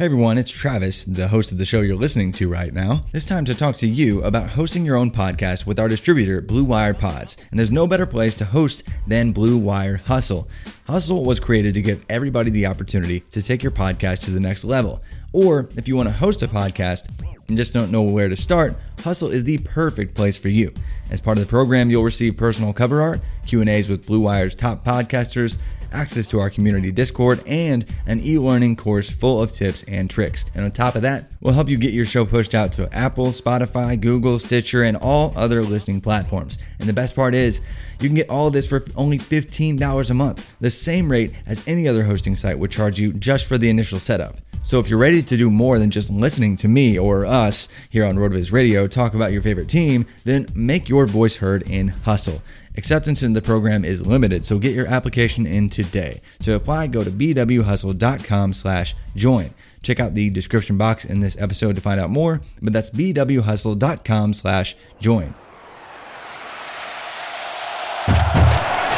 Hey everyone, it's Travis, the host of the show you're listening to right now. It's time to talk to you about hosting your own podcast with our distributor, Blue Wire Pods. And there's no better place to host than Blue Wire Hustle. Hustle was created to give everybody the opportunity to take your podcast to the next level. Or if you want to host a podcast and just don't know where to start, Hustle is the perfect place for you. As part of the program, you'll receive personal cover art, Q&As with Blue Wire's top podcasters, access to our community Discord, and an e learning course full of tips and tricks. And on top of that, we'll help you get your show pushed out to Apple, Spotify, Google, Stitcher, and all other listening platforms. And the best part is, you can get all this for only $15 a month, the same rate as any other hosting site would charge you just for the initial setup. So if you're ready to do more than just listening to me or us here on RotoViz Radio talk about your favorite team, then make your voice heard in Hustle. Acceptance in the program is limited, so get your application in today. To apply, go to bwhustle.com slash join. Check out the description box in this episode to find out more, but that's bwhustle.com slash join.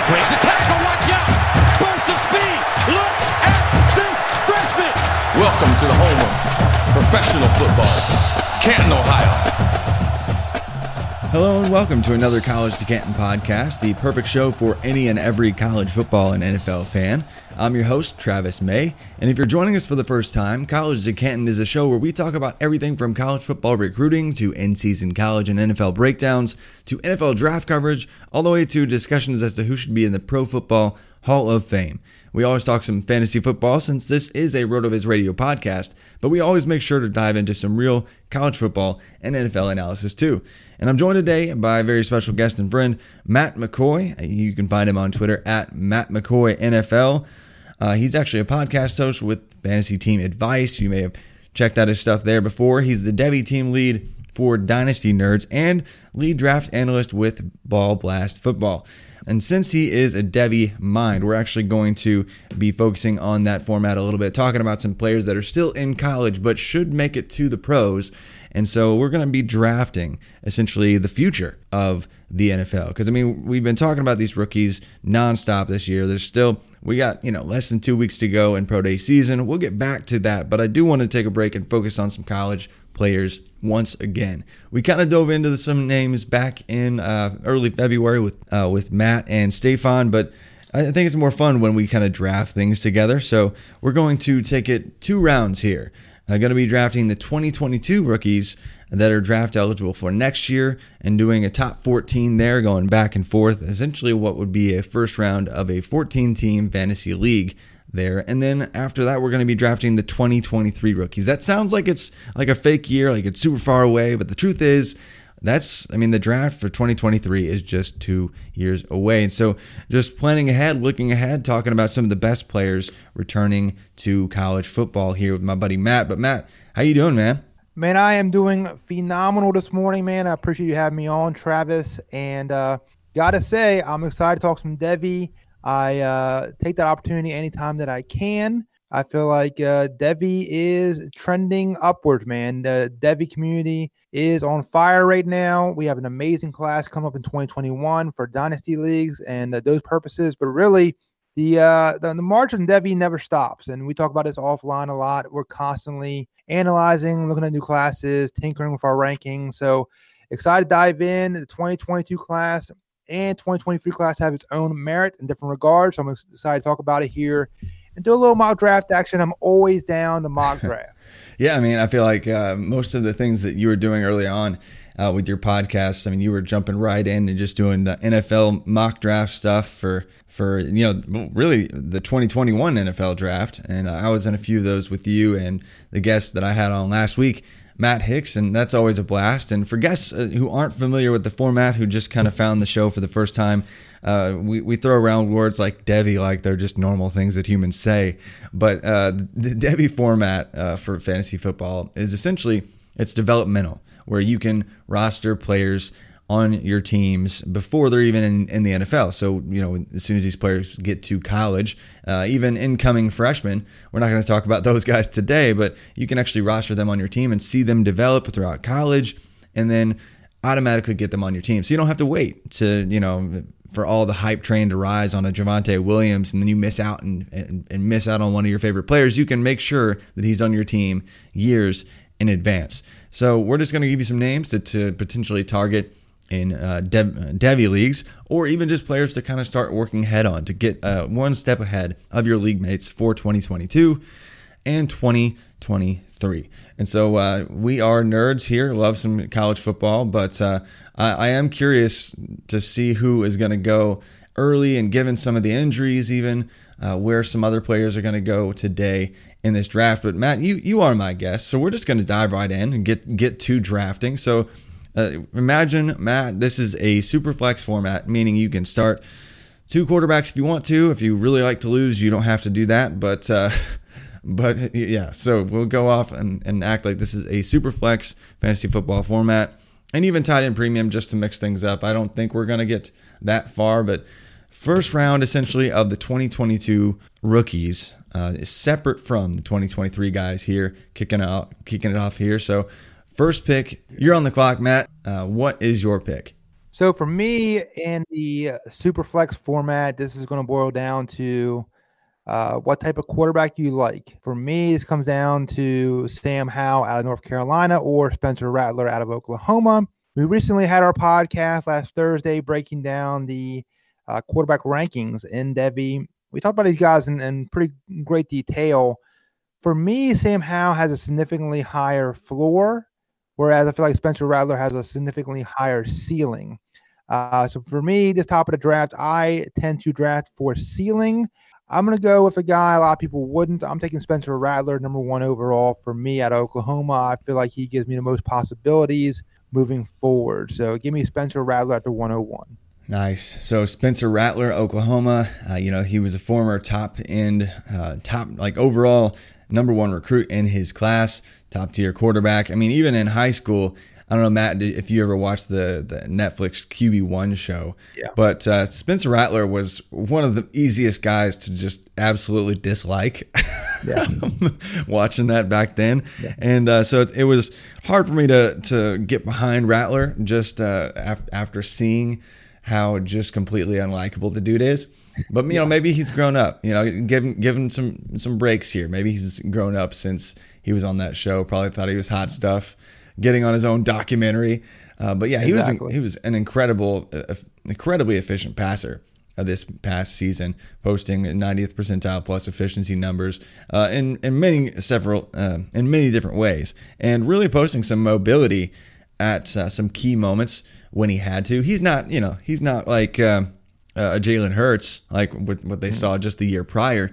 Breaks a to the home of professional football, Canton, Ohio. Hello and welcome to another College to Canton podcast, the perfect show for any and every college football and NFL fan. I'm your host, Travis May, and if you're joining us for the first time, College to Canton is a show where we talk about everything from college football recruiting to in season college and NFL breakdowns to NFL draft coverage, all the way to discussions as to who should be in the Pro Football Hall of Fame. We always talk some fantasy football since this is a RotoViz radio podcast, but we always make sure to dive into some real college football and NFL analysis too. And I'm joined today by a very special guest and friend, Matt McCoy. You can find him on Twitter at Matt McCoy NFL. Uh, he's actually a podcast host with Fantasy Team Advice. You may have checked out his stuff there before. He's the Devy team lead for Dynasty Nerds and lead draft analyst with Ball Blast Football. And since he is a Devy mind, we're actually going to be focusing on that format a little bit, talking about some players that are still in college but should make it to the pros. And so we're going to be drafting essentially the future of the NFL. Because, I mean, we've been talking about these rookies nonstop this year. There's still, we got, you know, less than two weeks to go in pro day season. We'll get back to that. But I do want to take a break and focus on some college players once again. We kind of dove into some names back in uh, early February with uh, with Matt and Stefan, but I think it's more fun when we kind of draft things together. So we're going to take it two rounds here. I'm going to be drafting the 2022 rookies that are draft eligible for next year and doing a top 14 there, going back and forth. Essentially, what would be a first round of a 14 team fantasy league there. And then after that, we're going to be drafting the 2023 rookies. That sounds like it's like a fake year, like it's super far away, but the truth is, that's, I mean, the draft for 2023 is just two years away. And so just planning ahead, looking ahead, talking about some of the best players returning to college football here with my buddy Matt. But Matt, how you doing, man? Man, I am doing phenomenal this morning, man. I appreciate you having me on, Travis. And uh, gotta say, I'm excited to talk some Devy. I uh, take that opportunity anytime that I can. I feel like uh, Devy is trending upwards, man. The Devy community is on fire right now. We have an amazing class coming up in 2021 for dynasty leagues and uh, those purposes. But really, the, uh, the the march on Devy never stops, and we talk about this offline a lot. We're constantly analyzing, looking at new classes, tinkering with our rankings. So excited to dive in. The 2022 class and 2023 class have its own merit in different regards. So I'm excited to talk about it here and do a little mock draft action. I'm always down to mock draft. yeah, I mean, I feel like uh, most of the things that you were doing early on uh, with your podcast, I mean, you were jumping right in and just doing the NFL mock draft stuff for for you know really the 2021 NFL draft, and uh, I was in a few of those with you and the guests that I had on last week. Matt Hicks, and that's always a blast. And for guests uh, who aren't familiar with the format, who just kind of found the show for the first time, uh, we, we throw around words like Devy like they're just normal things that humans say. But uh, the Devy format uh, for fantasy football is essentially it's developmental, where you can roster players on your teams before they're even in, in, the NFL. So, you know, as soon as these players get to college, uh, even incoming freshmen, we're not going to talk about those guys today, but you can actually roster them on your team and see them develop throughout college and then automatically get them on your team. So you don't have to wait to, you know, for all the hype train to rise on a Javonte Williams and then you miss out and, and, and miss out on one of your favorite players. You can make sure that he's on your team years in advance. So we're just going to give you some names to, to potentially target in uh, Dev, Devy leagues, or even just players to kind of start working head on to get uh, one step ahead of your league mates for 2022 and 2023. And so uh, we are nerds here, love some college football, but uh, I, I, am curious to see who is going to go early and given some of the injuries, even uh, where some other players are going to go today in this draft. But Matt, you you are my guest, so we're just going to dive right in and get get to drafting. So uh, imagine, Matt, this is a super flex format, meaning you can start two quarterbacks if you want to. If you really like to lose, you don't have to do that. But uh, but yeah, so we'll go off and, and act like this is a super flex fantasy football format, and even tight end premium just to mix things up. I don't think we're gonna get that far, but first round essentially of the 2022 rookies uh, is separate from the 2023 guys here kicking out kicking it off here. So First pick, you're on the clock, Matt. Uh, what is your pick? So for me, in the super flex format, this is going to boil down to uh, what type of quarterback you like. For me, this comes down to Sam Howell out of North Carolina or Spencer Rattler out of Oklahoma. We recently had our podcast last Thursday breaking down the uh, quarterback rankings in Devy. We talked about these guys in, in pretty great detail. For me, Sam Howell has a significantly higher floor Whereas I feel like Spencer Rattler has a significantly higher ceiling. Uh, so for me, this top of the draft, I tend to draft for ceiling. I'm going to go with a guy a lot of people wouldn't. I'm taking Spencer Rattler, number one overall for me at Oklahoma. I feel like he gives me the most possibilities moving forward. So give me Spencer Rattler at the 101. Nice. So Spencer Rattler, Oklahoma. Uh, you know he was a former top end, uh, top like overall number one recruit in his class top tier quarterback. I mean, even in high school, I don't know, Matt, if you ever watched the, the Netflix QB1 show, yeah. but uh, Spencer Rattler was one of the easiest guys to just absolutely dislike. Yeah. watching that back then. Yeah. And uh, so it, it, was hard for me to, to get behind Rattler just uh, af- after seeing how just completely unlikable the dude is. But you know, maybe he's grown up. You know, give him give him some some breaks here. Maybe he's grown up since he was on that show. Probably thought he was hot stuff, getting on his own documentary. Uh, but yeah, he exactly. was he was an incredible, uh, incredibly efficient passer of this past season, posting 90th percentile plus efficiency numbers uh, in in many several uh, in many different ways, and really posting some mobility at uh, some key moments when he had to. He's not, you know, he's not like uh, a Jalen Hurts like what, what they saw just the year prior.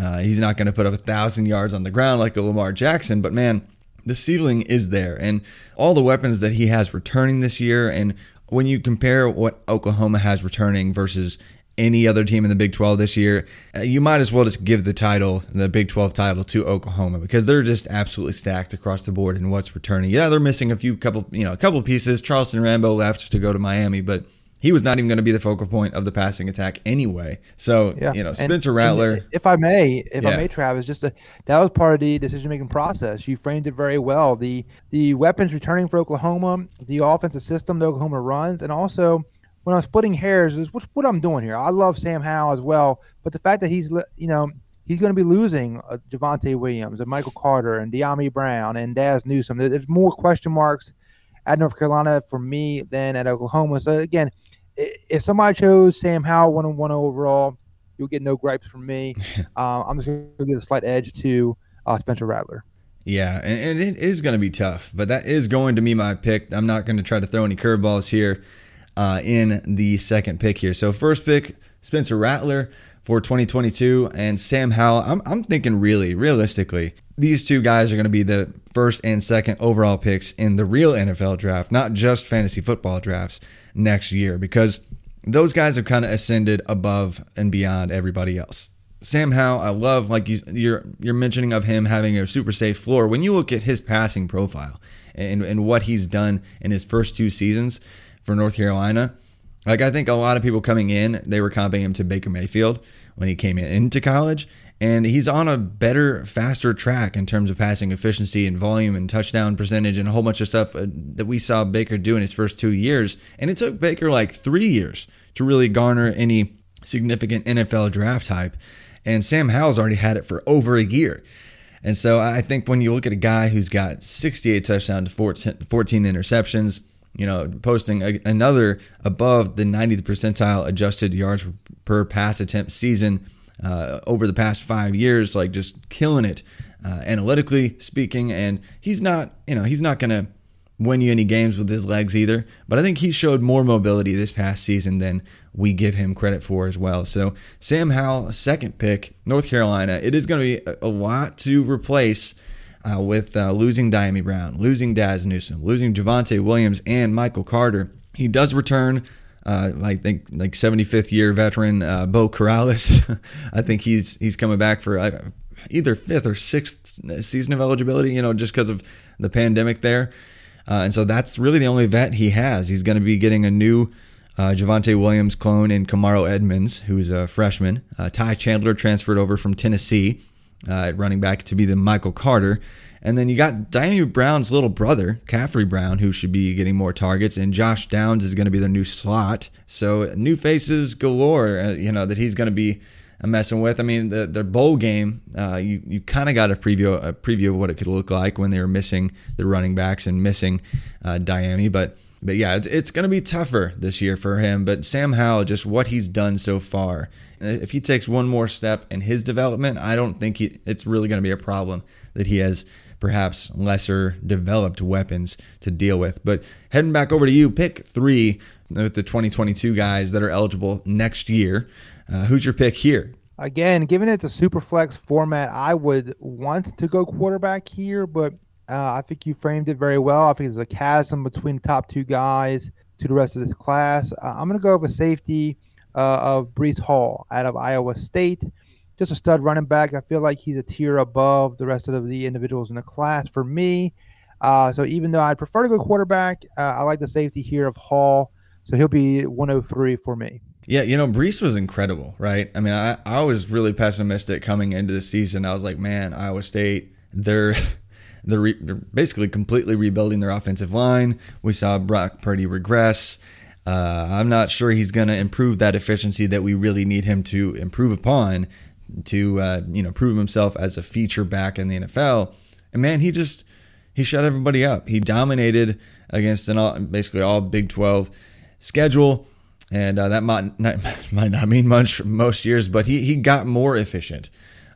Uh, he's not going to put up a thousand yards on the ground like a Lamar Jackson, but man, the ceiling is there. And all the weapons that he has returning this year, and when you compare what Oklahoma has returning versus any other team in the Big 12 this year, uh, you might as well just give the title, the Big 12 title, to Oklahoma because they're just absolutely stacked across the board in what's returning. Yeah, they're missing a few couple, you know, a couple pieces. Charleston Rambo left to go to Miami, but he was not even going to be the focal point of the passing attack anyway. So, yeah. you know, Spencer and, Rattler. And if I may, if yeah. I may, Travis, just a, that was part of the decision making process. You framed it very well. The the weapons returning for Oklahoma, the offensive system that Oklahoma runs, and also when I'm splitting hairs, is what, what I'm doing here. I love Sam Howell as well, but the fact that he's you know he's going to be losing uh, Javonte Williams and Michael Carter and Dyami Brown and Dazz Newsome. There's more question marks at North Carolina for me than at Oklahoma. So again if somebody chose Sam Howell one on one overall, you'll get no gripes from me. uh, I'm just going to give a slight edge to uh, Spencer Rattler. Yeah, and, and it is going to be tough, but that is going to be my pick. I'm not going to try to throw any curveballs here uh, in the second pick here. So first pick, Spencer Rattler for 2022, and Sam Howell. I'm, I'm thinking really, realistically, these two guys are going to be the first and second overall picks in the real NFL draft, not just fantasy football drafts next year because those guys have kind of ascended above and beyond everybody else. Sam Howell, I love like you, you're you're mentioning of him having a super safe floor. When you look at his passing profile and and what he's done in his first two seasons for North Carolina, like I think a lot of people coming in, they were comparing him to Baker Mayfield when he came in into college, and he's on a better, faster track in terms of passing efficiency and volume and touchdown percentage and a whole bunch of stuff uh, that we saw Baker do in his first two years. And it took Baker like three years to really garner any significant NFL draft hype. And Sam Howell's already had it for over a year. And so I think when you look at a guy who's got 68 touchdowns, 14 interceptions, you know, posting a, another above the 90th percentile adjusted yards per pass attempt season uh, over the past five years, like just killing it uh, analytically speaking. And he's not, you know, he's not going to win you any games with his legs either. But I think he showed more mobility this past season than we give him credit for as well. So Sam Howell, second pick, North Carolina. It is going to be a lot to replace. Uh, with uh, losing Dyami Brown, losing Dazz Newsome, losing Javonte Williams and Michael Carter. He does return uh, I think like 75th year veteran uh, Beau Corrales. I think he's he's coming back for either fifth or sixth season of eligibility. You know, just because of the pandemic there, uh, and so that's really the only vet he has. He's going to be getting a new. Uh, Javonte Williams clone in Kamaro Edmonds, who's a freshman. Uh, Ty Chandler transferred over from Tennessee at running back to be the Michael Carter. And then you got Dyami Brown's little brother, Khafre Brown, who should be getting more targets, and Josh Downs is going to be the new slot. So new faces galore, uh, you know, that he's going to be uh, messing with. I mean, the the bowl game, uh, you you kind of got a preview a preview of what it could look like when they were missing the running backs and missing uh, Dyami, but. But yeah, it's, it's going to be tougher this year for him. But Sam Howell, just what he's done so far, uh, if he takes one more step in his development, I don't think he, it's really going to be a problem that he has perhaps lesser developed weapons to deal with. But heading back over to you, pick three with the 2022 guys that are eligible next year. Uh, who's your pick here? Again, given it's a super flex format, I would want to go quarterback here, but uh, I think you framed it very well. I think there's a chasm between top two guys to the rest of this class. Uh, I'm going to go with safety uh, of Breece Hall out of Iowa State just a stud running back. I feel like he's a tier above the rest of the individuals in the class for me. Uh, so even though I'd prefer to go quarterback, uh, I like the safety here of Hall. So he'll be 103 for me. Yeah, you know, Breece was incredible, right? I mean, I, I was really pessimistic coming into the season. I was like, man, Iowa State, they're they're, re- they're basically completely rebuilding their offensive line. We saw Brock Purdy regress. Uh, I'm not sure he's going to improve that efficiency that we really need him to improve upon to uh, you know prove himself as a feature back in the NFL. And man, he just he shut everybody up. He dominated against an all, basically all Big 12 schedule, and uh, that might not, might not mean much most years, but he he got more efficient.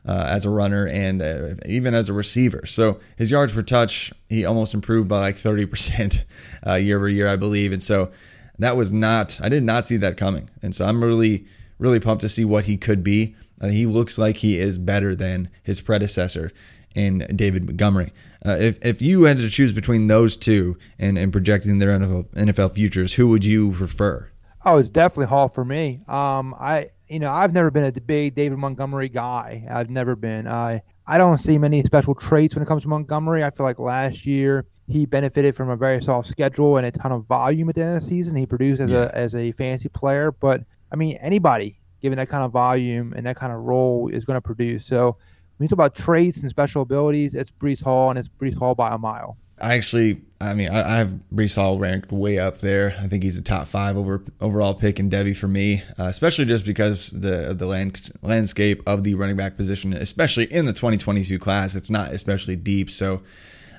Uh, as a runner and uh, even as a receiver. So his yards per touch, he almost improved by like 30% uh, year over year, I believe. And so that was not, I did not see that coming. And so I'm really, really pumped to see what he could be. Uh, he looks like he is better than his predecessor and David Montgomery. Uh, if, if you had to choose between those two and, and projecting their NFL, NFL futures, who would you prefer? Oh, it's definitely Hall for me. Um, I you know I've never been a big David Montgomery guy. I've never been. I I don't see many special traits when it comes to Montgomery. I feel like last year he benefited from a very soft schedule and a ton of volume at the end of the season. He produced as yeah. a as a fantasy player, but I mean anybody given that kind of volume and that kind of role is going to produce. So when you talk about traits and special abilities, it's Breece Hall and it's Breece Hall by a mile. I actually, I mean, I, I have Breece Hall ranked way up there. I think he's a top five over overall pick in Devy for me, uh, especially just because the the land, landscape of the running back position, especially in the 2022 class, it's not especially deep. So,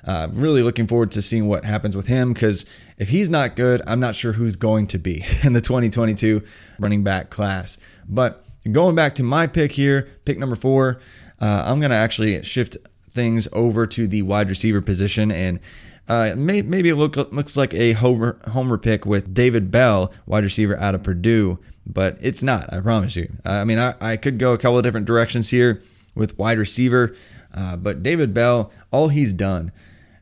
uh, really looking forward to seeing what happens with him because if he's not good, I'm not sure who's going to be in the 2022 running back class. But going back to my pick here, pick number four, uh, I'm going to actually shift things over to the wide receiver position and uh, may, maybe it look, looks like a homer, homer pick with David Bell, wide receiver out of Purdue, but it's not, I promise you. Uh, I mean, I, I could go a couple of different directions here with wide receiver, uh, but David Bell, all he's done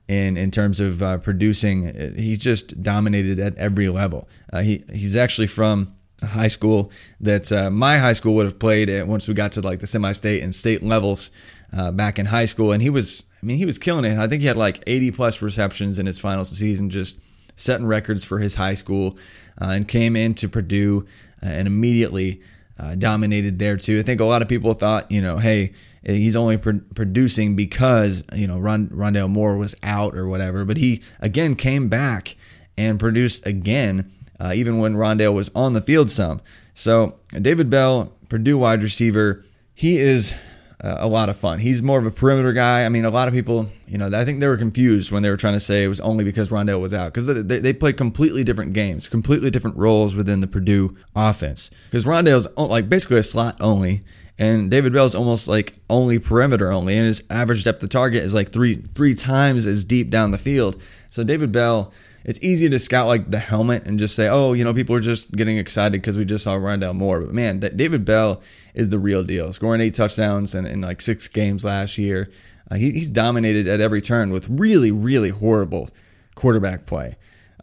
in in terms of uh, producing. He's just dominated at every level. Uh, he he's actually from a high school that uh, my high school would have played at once we got to like the semi-state and state levels uh, back in high school, and he was I mean he was killing it. I think he had like 80 plus receptions in his final season, just setting records for his high school, uh, and came into Purdue uh, and immediately dominated there too. I think a lot of people thought you know hey he's only pro- producing because you know Rond- Rondale Moore was out or whatever. But he again came back and produced again, uh, even when Rondale was on the field some. So David Bell, Purdue wide receiver, he is uh, a lot of fun. He's more of a perimeter guy. I mean, a lot of people, you know, I think they were confused when they were trying to say it was only because Rondale was out because they, they play completely different games, completely different roles within the Purdue offense. Because Rondale's like basically a slot only, and David Bell is almost like only perimeter only, and his average depth of target is like three three times as deep down the field. So David Bell, it's easy to scout like the helmet and just say, oh, you know, people are just getting excited because we just saw Rondale Moore. But man, David Bell is the real deal. Scoring eight touchdowns in, in like six games last year, uh, he, he's dominated at every turn with really really horrible quarterback play.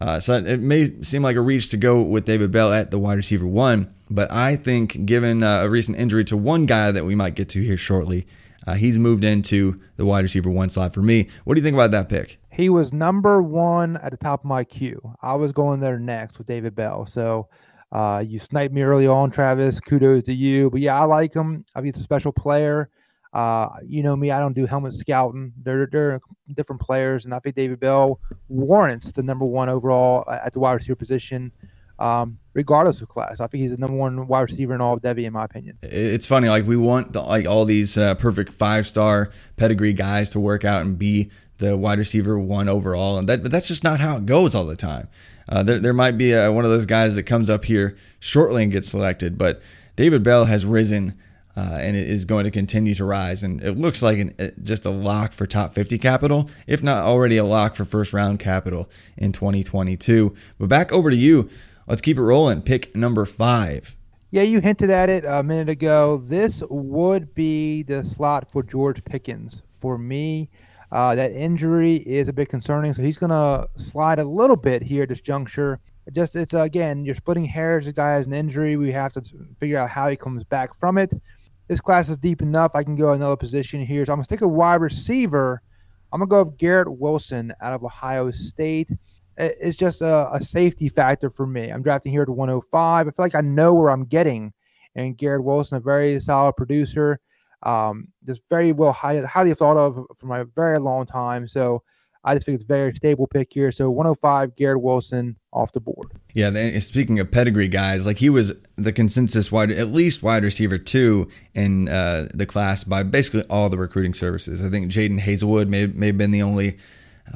Uh, so it may seem like a reach to go with David Bell at the wide receiver one, but I think given uh, a recent injury to one guy that we might get to here shortly, uh, he's moved into the wide receiver one slot for me. What do you think about that pick? He was number one at the top of my queue. I was going there next with David Bell. So uh, you sniped me early on, Travis. Kudos to you. But yeah, I like him. I think he's a special player. Uh, you know me, I don't do helmet scouting. They're, they're different players, and I think David Bell warrants the number one overall at the wide receiver position, um, regardless of class. I think he's the number one wide receiver in all of Devy, in my opinion. It's funny, like we want the, like all these uh, perfect five star pedigree guys to work out and be the wide receiver one overall, and that but that's just not how it goes all the time. Uh, there, there might be a, one of those guys that comes up here shortly and gets selected, but David Bell has risen uh, and it is going to continue to rise. And it looks like an, just a lock for top 50 capital, if not already a lock for first round capital in 2022. But back over to you. Let's keep it rolling. Pick number five. Yeah, you hinted at it a minute ago. This would be the slot for George Pickens. For me, uh, that injury is a bit concerning. So he's going to slide a little bit here at this juncture. Just it's again, you're splitting hairs. The guy has an injury. We have to figure out how he comes back from it this class is deep enough. I can go another position here. So I'm going to stick a wide receiver. I'm going to go with Garrett Wilson out of Ohio State. It's just a, a, safety factor for me. I'm drafting here to 105. I feel like I know where I'm getting. And Garrett Wilson, a very solid producer, um, just very well, highly, highly thought of for a very long time. So I just think it's very stable pick here. So 105, Garrett Wilson off the board. Yeah, speaking of pedigree guys, like he was the consensus wide, at least wide receiver two in uh, the class by basically all the recruiting services. I think Jadon Haselwood may, may have been the only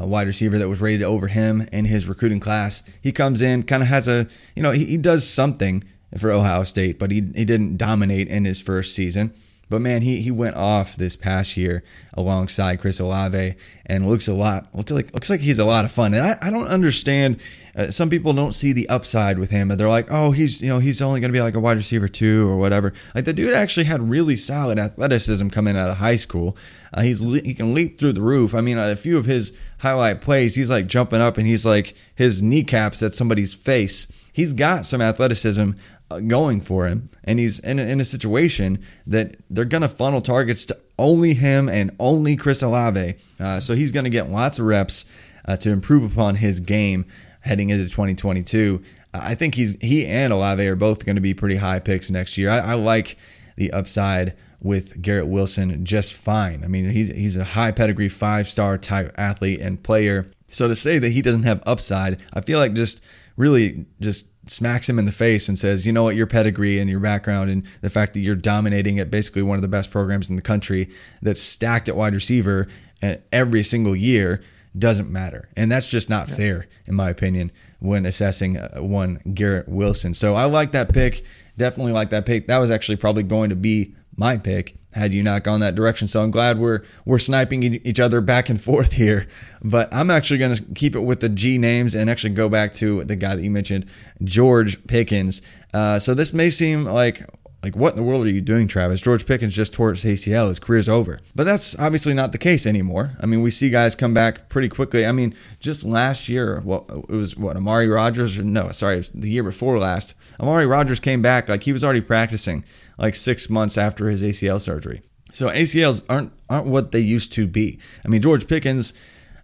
uh, wide receiver that was rated over him in his recruiting class. He comes in, kind of has a, you know, he, he does something for Ohio State, but he, he didn't dominate in his first season. But man, he he went off this past year alongside Chris Olave and looks a lot looks like looks like he's a lot of fun. And I, I don't understand. Uh, some people don't see the upside with him. and They're like, oh, he's you know he's only going to be like a wide receiver two or whatever. Like the dude actually had really solid athleticism coming out of high school. Uh, he's he can leap through the roof. I mean, a few of his highlight plays, he's like jumping up and he's like his kneecaps at somebody's face. He's got some athleticism going for him, and he's in a, in a situation that they're going to funnel targets to only him and only Chris Olave. Uh, so he's going to get lots of reps uh, to improve upon his game heading into 2022. Uh, I think he's he and Olave are both going to be pretty high picks next year. I, I like the upside with Garrett Wilson just fine. I mean, he's he's a high pedigree five star type athlete and player. So to say that he doesn't have upside, I feel like just really just smacks him in the face and says, you know what, your pedigree and your background and the fact that you're dominating at basically one of the best programs in the country that's stacked at wide receiver and every single year doesn't matter. And that's just not yeah. fair, in my opinion, when assessing uh, one Garrett Wilson. So I like that pick. Definitely like that pick. That was actually probably going to be my pick had you not gone that direction. So I'm glad we're we're sniping each other back and forth here. But I'm actually going to keep it with the G names and actually go back to the guy that you mentioned, George Pickens. Uh, so this may seem like like, what in the world are you doing, Travis? George Pickens just tore his ACL. His career's over. But that's obviously not the case anymore. I mean, we see guys come back pretty quickly. I mean, just last year, what it was what Amari Rodgers? No, sorry, it was the year before last. Amari Rodgers came back like he was already practicing like six months after his ACL surgery. So ACLs aren't aren't what they used to be. I mean, George Pickens,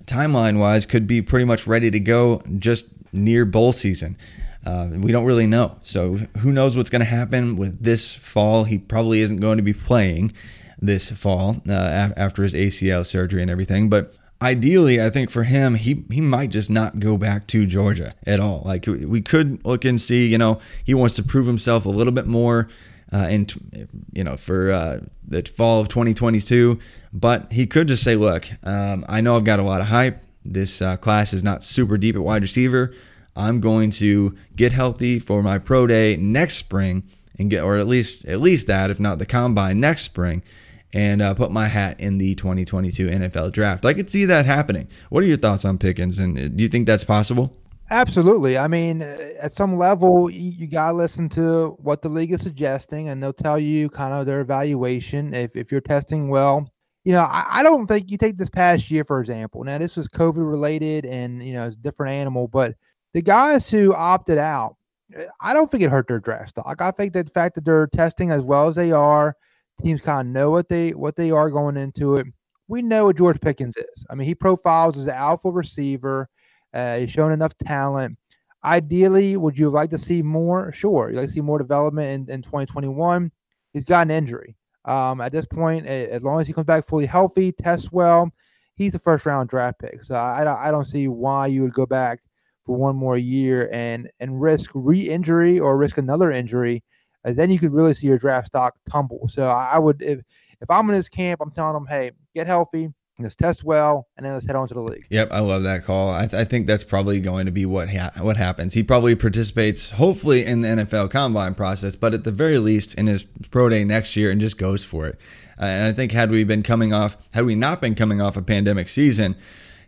timeline wise, could be pretty much ready to go just near bowl season. Uh, we don't really know. So who knows what's going to happen with this fall? He probably isn't going to be playing this fall uh, after his ACL surgery and everything. But ideally, I think for him, he he might just not go back to Georgia at all. Like we could look and see, you know, he wants to prove himself a little bit more uh, in you know for uh, the fall of 2022. But he could just say, "Look, um, I know I've got a lot of hype. This uh, class is not super deep at wide receiver. I'm going to get healthy for my pro day next spring and get, or at least at least that, if not the combine next spring." and uh, put my hat in the 2022 NFL draft. I could see that happening. What are your thoughts on Pickens, and uh, do you think that's possible? Absolutely. I mean, uh, at some level, you, got to listen to what the league is suggesting, and they'll tell you kind of their evaluation. If, if you're testing well, you know, I, I don't think you take this past year, for example. Now, this was COVID related and, you know, it's a different animal, but the guys who opted out, uh, I don't think it hurt their draft stock. I think that the fact that they're testing as well as they are, teams kind of know what they what they are going into it. We know what George Pickens is. I mean, he profiles as an alpha receiver. Uh, he's shown enough talent. Ideally, would you like to see more? Sure. You like to see more development in, in 2021. He's got an injury. Um, at this point, as long as he comes back fully healthy, tests well, he's a first round draft pick. So I, I don't see why you would go back for one more year and and risk re-injury or risk another injury. And then you could really see your draft stock tumble. So I, I would if if I'm in this camp, I'm telling them, hey, get healthy, Let's test well, and then let's head on to the league. Yep, I love that call. I, th- I think that's probably going to be what ha- what happens. He probably participates, hopefully, in the NFL Combine process, but at the very least, in his pro day next year, and just goes for it. Uh, and I think had we been coming off, had we not been coming off a pandemic season,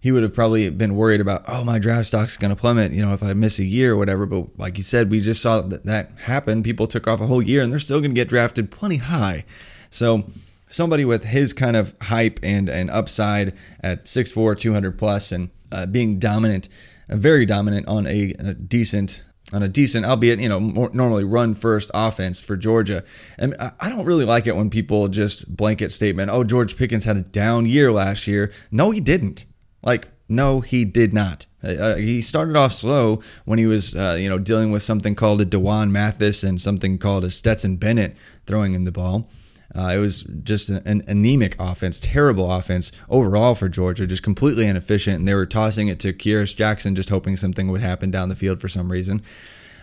he would have probably been worried about, oh, my draft stock's going to plummet, you know, if I miss a year or whatever. But like you said, we just saw that that happen. People took off a whole year, and they're still going to get drafted plenty high. So somebody with his kind of hype and, and upside at 6'4, 200 plus, and uh, being dominant, uh, very dominant on a, a, decent. On a decent, albeit you know, more, normally run first offense for Georgia, and I don't really like it when people just blanket statement, "Oh, George Pickens had a down year last year." No, he didn't. Like, no, he did not. Uh, uh he started off slow when he was, uh, you know, dealing with something called a D'Wan Mathis and something called a Stetson Bennett throwing in the ball. Uh, it was just an, an, anemic offense, terrible offense overall for Georgia, just completely inefficient. And they were tossing it to Kearis Jackson, just hoping something would happen down the field for some reason.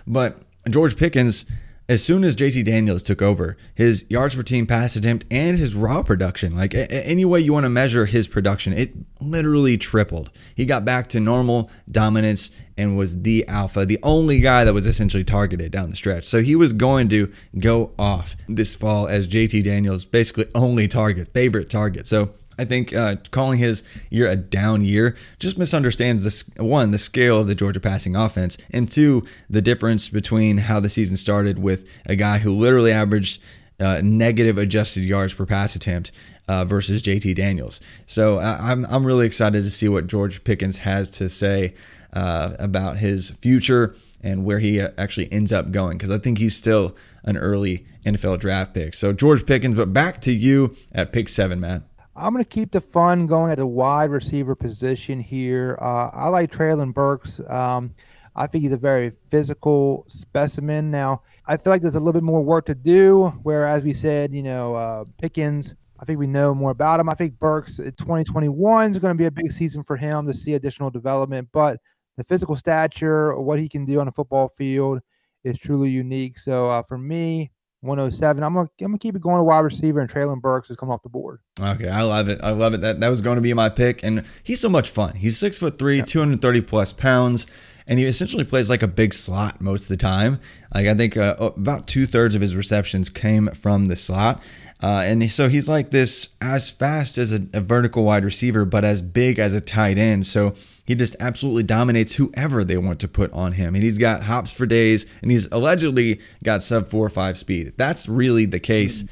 But George Pickens, as soon as JT Daniels took over, his yards per team pass attempt and his raw production, like any way you want to measure his production, it literally tripled. He got back to normal dominance and was the alpha, the only guy that was essentially targeted down the stretch. So he was going to go off this fall as JT Daniels' basically only target, favorite target. So I think uh, calling his year a down year just misunderstands this one, the scale of the Georgia passing offense, and two, the difference between how the season started with a guy who literally averaged uh, negative adjusted yards per pass attempt uh, versus JT Daniels. So uh, I'm, I'm really excited to see what George Pickens has to say uh, about his future and where he uh, actually ends up going because I think he's still an early NFL draft pick. So George Pickens, but back to you at pick seven, Matt. I'm going to keep the fun going at the wide receiver position here. Uh, I like Treylon Burks. Um, I think he's a very physical specimen. Now, I feel like there's a little bit more work to do. Whereas we said, you know, uh, Pickens, I think we know more about him. I think Burks 2021 is going to be a big season for him to see additional development. But the physical stature, what he can do on the football field, is truly unique. So uh, for me, 107. I'm gonna I'm gonna keep it going to wide receiver, and Treylon Burks is coming off the board. Okay, I love it. I love it. That that was going to be my pick, and he's so much fun. He's six foot three, yeah. 230 plus pounds, and he essentially plays like a big slot most of the time. Like I think uh, about two thirds of his receptions came from the slot. Uh, and so he's like this as fast as a, a vertical wide receiver, but as big as a tight end. So he just absolutely dominates whoever they want to put on him. And he's got hops for days, and he's allegedly got sub four or five speed. That's really the case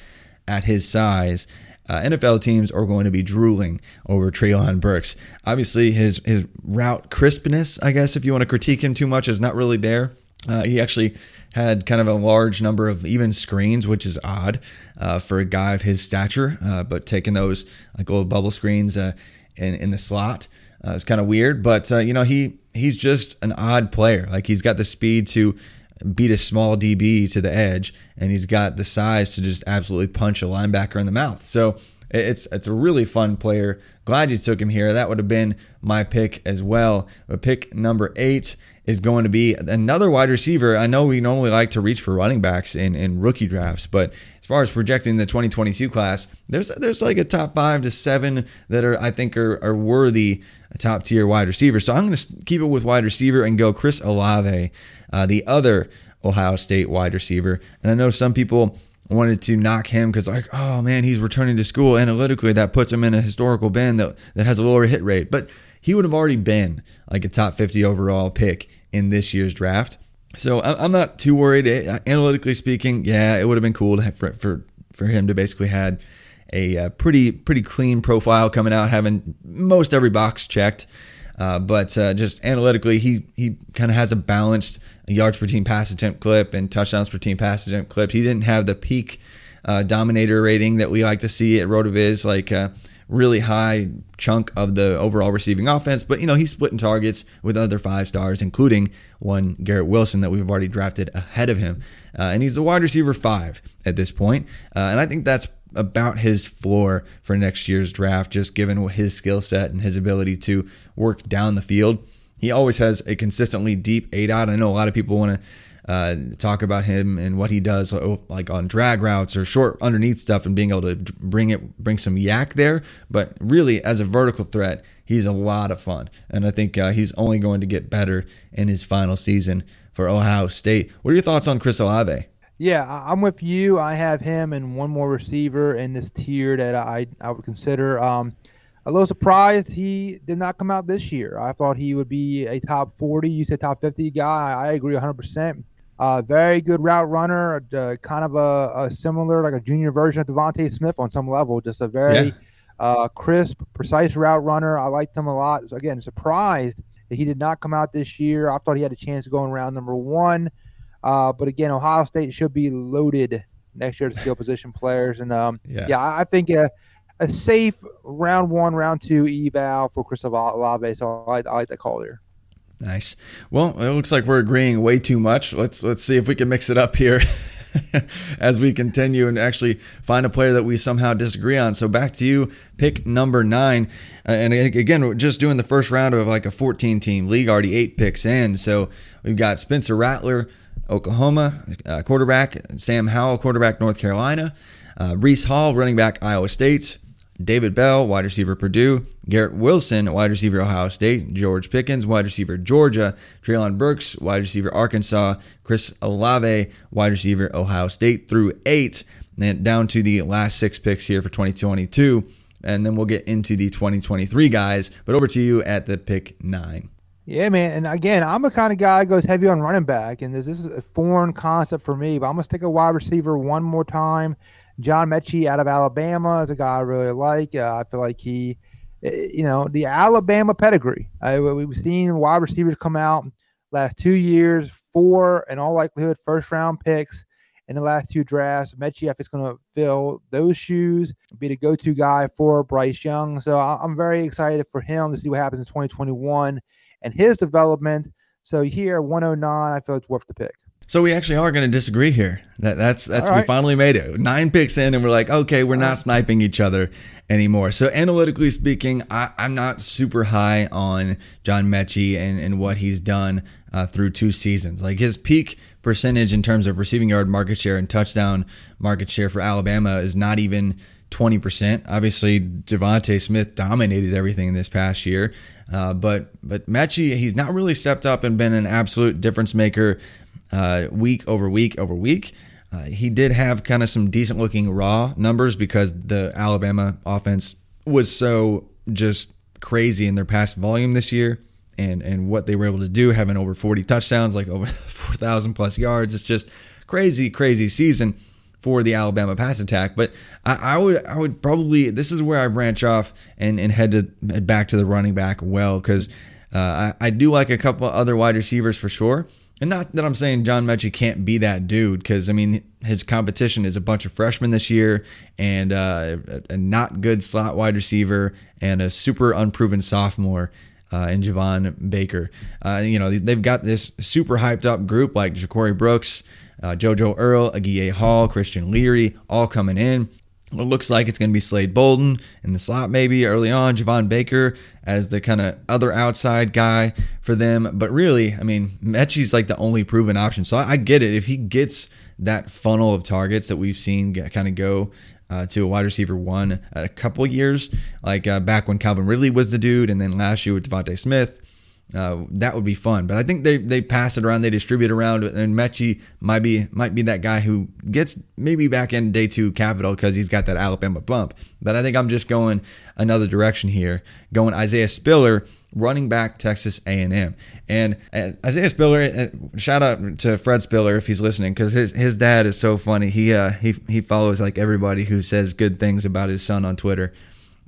at his size. Uh, NFL teams are going to be drooling over Treylon Burks. Obviously, his his route crispness, I guess, if you want to critique him too much, is not really there. Uh, he actually had kind of a large number of even screens, which is odd uh, for a guy of his stature. Uh, but taking those like little bubble screens uh, in in the slot uh, it's kind of weird, but uh, you know he he's just an odd player. Like he's got the speed to beat a small DB to the edge, and he's got the size to just absolutely punch a linebacker in the mouth. So it's it's a really fun player. Glad you took him here. That would have been my pick as well. But pick number eight is going to be another wide receiver. I know we normally like to reach for running backs in, in rookie drafts, but far as projecting the 2022 class, there's there's like a top five to seven that are I think are, are worthy top tier wide receiver. So I'm going to keep it with wide receiver and go Chris Olave, uh, the other Ohio State wide receiver. And I know some people wanted to knock him because like, oh man, he's returning to school. Analytically, that puts him in a historical band that, that has a lower hit rate. But he would have already been like a top 50 overall pick in this year's draft. So I'm not too worried. Analytically speaking, yeah, it would have been cool to have for, for, for him to basically had a, a uh, pretty pretty clean profile coming out, having most every box checked. Uh, but uh, just analytically, he he kind of has a balanced yards per team pass attempt clip and touchdowns per team pass attempt clip. He didn't have the peak uh, dominator rating that we like to see at Rotoviz, like uh, really high chunk of the overall receiving offense. But you know he's splitting targets with other five stars, including one Garrett Wilson that we've already drafted ahead of him, uh, and he's a wide receiver five at this point. and I think that's about his floor for next year's draft, just given his skill set and his ability to work down the field. He always has a consistently deep aDOT. I know a lot of people want to uh, talk about him and what he does, like on drag routes or short underneath stuff, and being able to bring it, bring some YAC there. But really, as a vertical threat, he's a lot of fun, and I think uh, he's only going to get better in his final season for Ohio State. What are your thoughts on Chris Olave? Yeah, I'm with you. I have him and one more receiver in this tier that I I would consider. Um, a little surprised he did not come out this year. I thought he would be a top 40. You said top 50 guy. I agree 100%. Uh, very good route runner, uh, kind of a, a, similar, like a junior version of DeVonta Smith on some level. Just a very yeah. uh, crisp, precise route runner. I liked him a lot. Again, surprised that he did not come out this year. I thought he had a chance of going round number one. Uh, but again, Ohio State should be loaded next year to skill position players. And um, yeah. yeah, I think a, a safe round one, round two eval for Chris Olave. So I, I like that call there. Nice. Well, it looks like we're agreeing way too much. Let's let's see if we can mix it up here as we continue and actually find a player that we somehow disagree on. So back to you, pick number nine. Uh, and again, we're just doing the first round of like a 14 team league, already eight picks in. So we've got Spencer Rattler, Oklahoma, uh, quarterback. Sam Howell, quarterback, North Carolina. Uh, Breece Hall, running back, Iowa State. David Bell, wide receiver, Purdue. Garrett Wilson, wide receiver, Ohio State. George Pickens, wide receiver, Georgia. Treylon Burks, wide receiver, Arkansas. Chris Olave, wide receiver, Ohio State through eight. And down to the last six picks here for 2022. And then we'll get into the 2023 guys. But over to you at the pick nine. Yeah, man. And again, I'm a kind of guy goes heavy on running back. And this, this is a foreign concept for me, but I'm going to stick a wide receiver one more time. John Metchie out of Alabama is a guy I really like. Uh, I feel like he, eh, you know, the Alabama pedigree. Uh, we've seen wide receivers come out last two years, four in all likelihood first round picks in the last two drafts. Metchie, is going to fill those shoes, be the go to guy for Bryce Young. So I'm very excited for him to see what happens in 2021 and his development. So here, 109, I feel it's worth the pick. So we actually are going to disagree here. That that's that's right. we finally made it. Nine picks in, and we're like, okay, we're not sniping each other anymore. So analytically speaking, I, am not super high on John Metchie and, and what he's done uh, through two seasons. Like his peak percentage in terms of receiving yard market share and touchdown market share for Alabama is not even 20%. Obviously, DeVonta Smith dominated everything in this past year. Uh, but but Metchie, he's not really stepped up and been an absolute difference maker uh, week over week over week. Uh, he did have kind of some decent looking raw numbers because the Alabama offense was so just crazy in their pass volume this year and and what they were able to do having over 40 touchdowns like over 4000 plus yards. It's just crazy crazy season for the Alabama pass attack. But I, I, would I would probably this is where I branch off and and head to back to the running back well because uh, I, I do like a couple other wide receivers for sure and not that I'm saying John Metchie can't be that dude, because I mean his competition is a bunch of freshmen this year, and uh, a, not good slot wide receiver, and a super unproven sophomore uh, in Javon Baker. Uh, you know they've got this super hyped up group like Ja'Corey Brooks, uh, JoJo Earle, Agiye Hall, Christian Leary, all coming in. It looks like it's going to be Slade Bolden in the slot, maybe early on. Javon Baker as the kind of other outside guy for them. But really, I mean, Metchie's like the only proven option. So I, I get it. If he gets that funnel of targets that we've seen kind of go uh, to a wide receiver one at a couple years, like uh, back when Calvin Ridley was the dude, and then last year with DeVonta Smith uh, that would be fun. But I think they they pass it around, they distribute around, and Metchie might be might be that guy who gets maybe back in day two capital because he's got that Alabama bump. But I think I'm just going another direction here, going Isaiah Spiller. Running back Texas A&M and uh, Isaiah Spiller. Uh, shout out to Fred Spiller if he's listening because his his dad is so funny. He uh he he follows like everybody who says good things about his son on Twitter.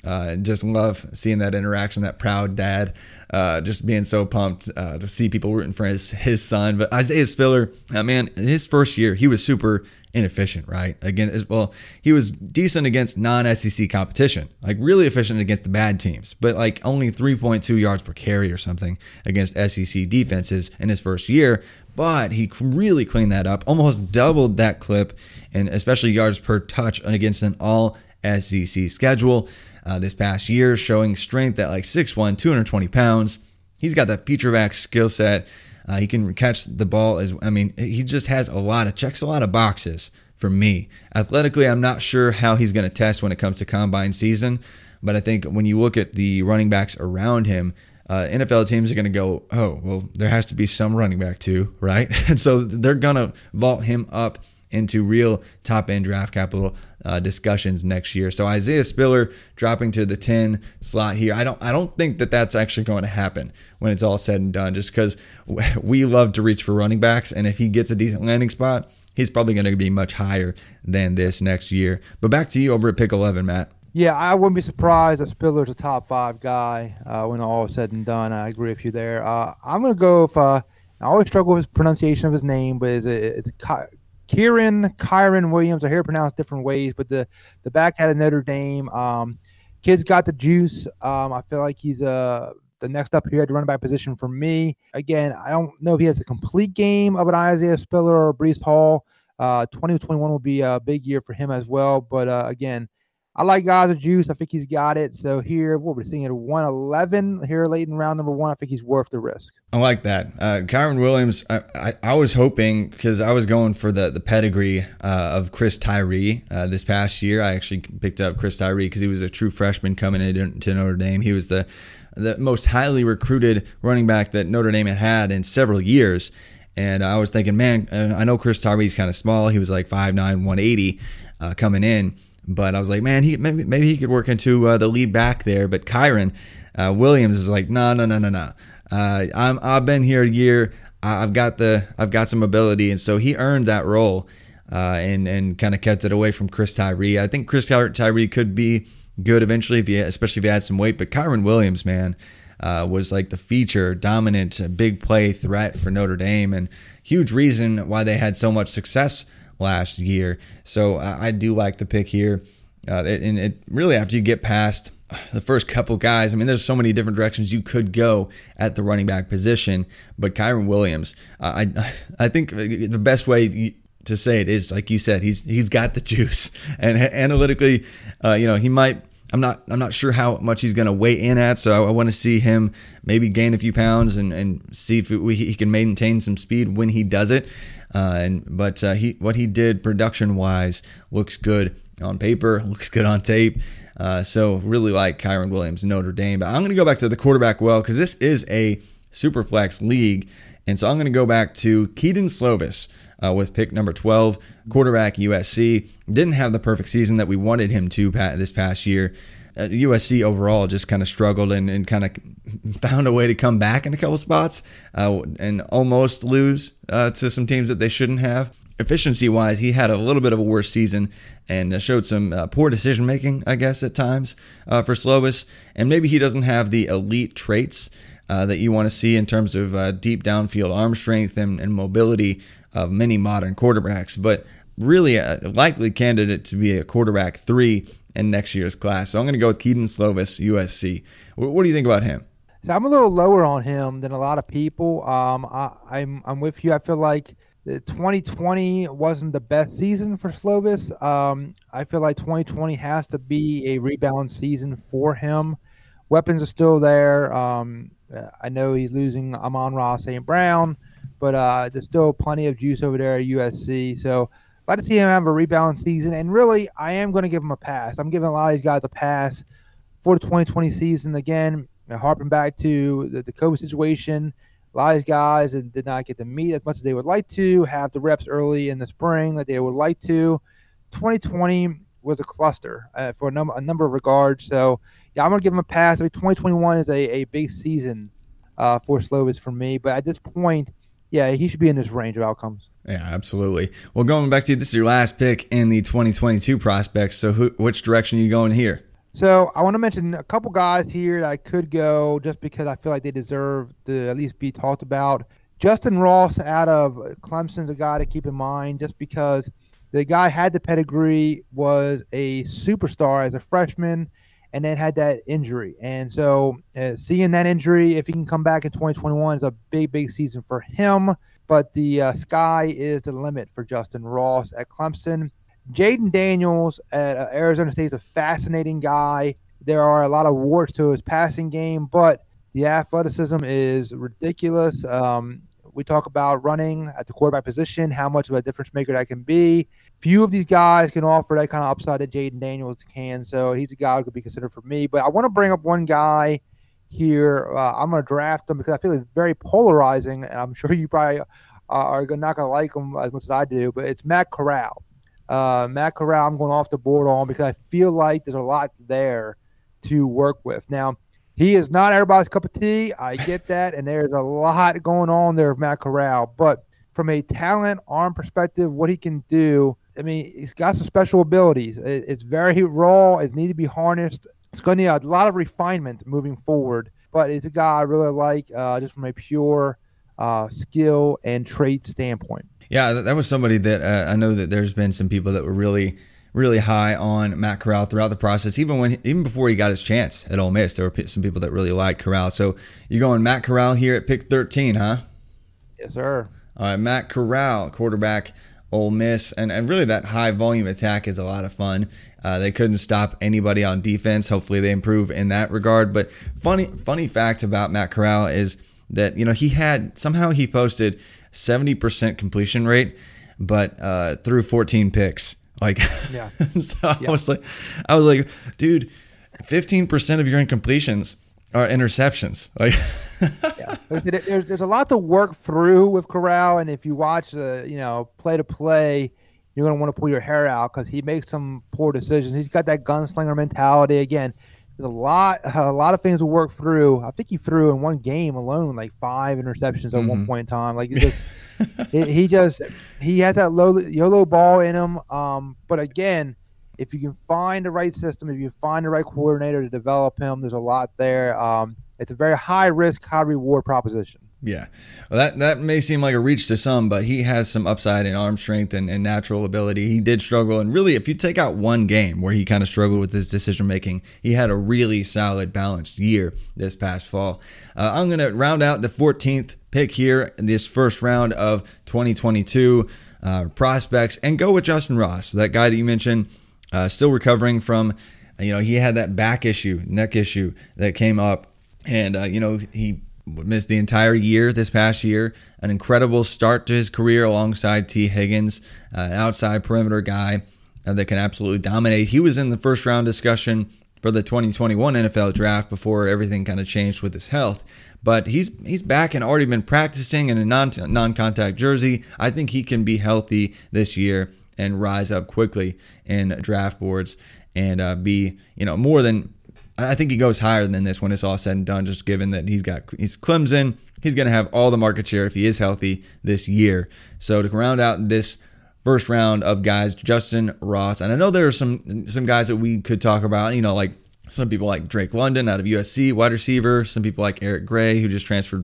Uh, just love seeing that interaction, that proud dad uh, just being so pumped uh, to see people rooting for his, his son. But Isaiah Spiller, uh, man, his first year, he was super inefficient, right? Again, as well, he was decent against non-SEC competition, like really efficient against the bad teams, but like only 3.2 yards per carry or something against SEC defenses in his first year. But he really cleaned that up, almost doubled that clip, and especially yards per touch against an all SEC schedule uh, this past year, showing strength at like 6'1, 220 pounds. He's got that feature back skill set. Uh, he can catch the ball as I mean, he just has a lot of checks, a lot of boxes for me. Athletically, I'm not sure how he's going to test when it comes to combine season, but I think when you look at the running backs around him, uh, NFL teams are going to go, oh, well, there has to be some running back too, right? And so they're going to vault him up into real top end draft capital uh, discussions next year. So Isaiah Spiller dropping to the 10 slot here. I don't I don't think that that's actually going to happen when it's all said and done just cuz we love to reach for running backs and if he gets a decent landing spot, he's probably going to be much higher than this next year. But back to you over at pick 11, Matt. Yeah, I wouldn't be surprised that Spiller's a top five guy uh, when all is said and done. I agree with you there. Uh, I'm going to go. Uh, I always struggle with pronunciation of his name, but it's, it's Kieran Kyren Williams. I hear pronounced different ways, but the the back had a Notre Dame. Um, kid's got the juice. Um, I feel like he's uh the next up here at the running back position for me. Again, I don't know if he has a complete game of an Isaiah Spiller or Breece Hall. Uh, 2021 will be a big year for him as well. But uh, again, I like guys with juice. I think he's got it. So here, what we're seeing at 111 here late in round number one. I think he's worth the risk. I like that. Uh, Kyren Williams, I, I, I was hoping because I was going for the, the pedigree uh, of Chris Tyree uh, this past year. I actually picked up Chris Tyree because he was a true freshman coming into Notre Dame. He was the the most highly recruited running back that Notre Dame had had in several years. And I was thinking, man, I know Chris Tyree's kind of small. He was like 5'9, 180 uh, coming in. But I was like, man, he maybe, maybe he could work into uh, the lead back there. But Kyren uh, Williams is like, no, no, no, no, no. Uh, I'm I've been here a year. I've got the I've got some ability, and so he earned that role, uh, and and kind of kept it away from Chris Tyree. I think Chris Tyree could be good eventually, if he especially if he had some weight. But Kyren Williams, man, uh, was like the feature, dominant, big play threat for Notre Dame, and huge reason why they had so much success last year. So I, do like the pick here. Uh, and it really after you get past the first couple guys, I mean, there's so many different directions you could go at the running back position. But Kyren Williams, I I think the best way to say it is like you said, he's he's got the juice, and analytically, uh, you know, he might. I'm not I'm not sure how much he's going to weigh in at, so I, I want to see him maybe gain a few pounds and, and see if it, he can maintain some speed when he does it. Uh, and but uh, he what he did production wise looks good on paper, looks good on tape. Uh, so really like Kyren Williams, Notre Dame. But I'm going to go back to the quarterback well because this is a super flex league, and so I'm going to go back to Kedon Slovis. Uh, with pick number 12, quarterback USC. Didn't have the perfect season that we wanted him to this past year. Uh, USC overall just kind of struggled and, and kind of found a way to come back in a couple spots uh, and almost lose uh, to some teams that they shouldn't have. Efficiency wise, he had a little bit of a worse season and uh, showed some uh, poor decision making, I guess, at times uh, for Slovis. And maybe he doesn't have the elite traits that you want to see in terms of deep downfield arm strength and, and mobility of many modern quarterbacks, but really a likely candidate to be a quarterback three in next year's class. So I'm going to go with Kedon Slovis, USC. What, do you think about him? So I'm a little lower on him than a lot of people. Um, I, I'm I'm with you. I feel like 2020 wasn't the best season for Slovis. Um, I feel like 2020 has to be a rebound season for him. Weapons are still there. Um, I know he's losing Amon-Ra St. Brown, but uh, there's still plenty of juice over there at USC. So I'd like to see him have a rebound season. And really, I am going to give him a pass. I'm giving a lot of these guys a pass for the 2020 season. Again, harping back to the, the COVID situation, a lot of these guys did not get to meet as much as they would like to, have the reps early in the spring that they would like to. 2020 was a cluster uh, for a number, a number of regards. So, yeah, I'm going to give him a pass. I mean, 2021 is a, a big season uh, for Slovis for me. But at this point, yeah, he should be in this range of outcomes. Yeah, absolutely. Well, going back to you, this is your last pick in the 2022 prospects. So, who, which direction are you going here? So, I want to mention a couple guys here that I could go just because I feel like they deserve to at least be talked about. Justin Ross out of Clemson's a guy to keep in mind just because the guy had the pedigree, was a superstar as a freshman, and then had that injury. And so, uh, seeing that injury, if he can come back in 2021, is a big, big season for him but the uh, sky is the limit for Justin Ross at Clemson. Jayden Daniels at uh, Arizona State is a fascinating guy. There are a lot of warts to his passing game, but the athleticism is ridiculous. Um, we talk about running at the quarterback position, how much of a difference maker that can be. Few of these guys can offer that kind of upside that Jayden Daniels can, so he's a guy who could be considered for me. But I want to bring up one guy here. Uh, I'm going to draft him because I feel it's very polarizing, and I'm sure you probably uh, are not going to like him as much as I do. But it's Matt Corral. Uh, Matt Corral, I'm going off the board on because I feel like there's a lot there to work with. Now, he is not everybody's cup of tea. I get that, and there's a lot going on there with Matt Corral. But from a talent arm perspective, what he can do, I mean, he's got some special abilities. It's very raw. It needs to be harnessed it's going to need a lot of refinement moving forward. But it's a guy I really like uh, just from a pure uh, skill and trait standpoint. Yeah, that was somebody that uh, I know that there's been some people that were really, really high on Matt Corral throughout the process. Even when, even before he got his chance at Ole Miss, there were some people that really liked Corral. So you're going Matt Corral here at pick 13, huh? Yes, sir. All right, Matt Corral, quarterback Ole Miss, and, and really that high volume attack is a lot of fun. Uh, they couldn't stop anybody on defense. Hopefully, they improve in that regard. But funny, funny fact about Matt Corral is that you know he had somehow he posted 70% completion rate, but uh, threw 14 picks. Like, yeah. so I yeah. was like, I was like, dude, 15% of your incompletions are interceptions. Like, yeah. there's, there's, there's a lot to work through with Corral, and if you watch the you know play to play, you're gonna want to pull your hair out because he makes some poor decisions. He's got that gunslinger mentality again. There's a lot, a lot of things to work through. I think he threw in one game alone like five interceptions at mm-hmm. one point in time. Like he just, he just, he has that low YOLO ball in him. Um, but again, if you can find the right system, if you find the right coordinator to develop him, there's a lot there. Um, it's a very high risk, high reward proposition. Yeah. Well, that, that may seem like a reach to some, but he has some upside in arm strength and, and natural ability. He did struggle. And really, if you take out one game where he kind of struggled with his decision making, he had a really solid, balanced year this past fall. Uh, I'm going to round out the 14th pick here in this first round of 2022 uh, prospects and go with Justin Ross, that guy that you mentioned, uh, still recovering from, you know, he had that back issue, neck issue that came up. And, uh, you know, he missed the entire year this past year. An incredible start to his career alongside Tee Higgins, uh, outside perimeter guy uh, that can absolutely dominate. He was in the first round discussion for the 2021 NFL draft before everything kind of changed with his health. But he's he's back and already been practicing in a non non contact jersey. I think he can be healthy this year and rise up quickly in draft boards and uh, be you know more than I think he goes higher than this when it's all said and done. Just given that he's got he's Clemson, he's going to have all the market share if he is healthy this year. So to round out this first round of guys, Justin Ross, and I know there are some some guys that we could talk about. You know, like some people like Drake London out of USC, wide receiver. Some people like Eric Gray, who just transferred.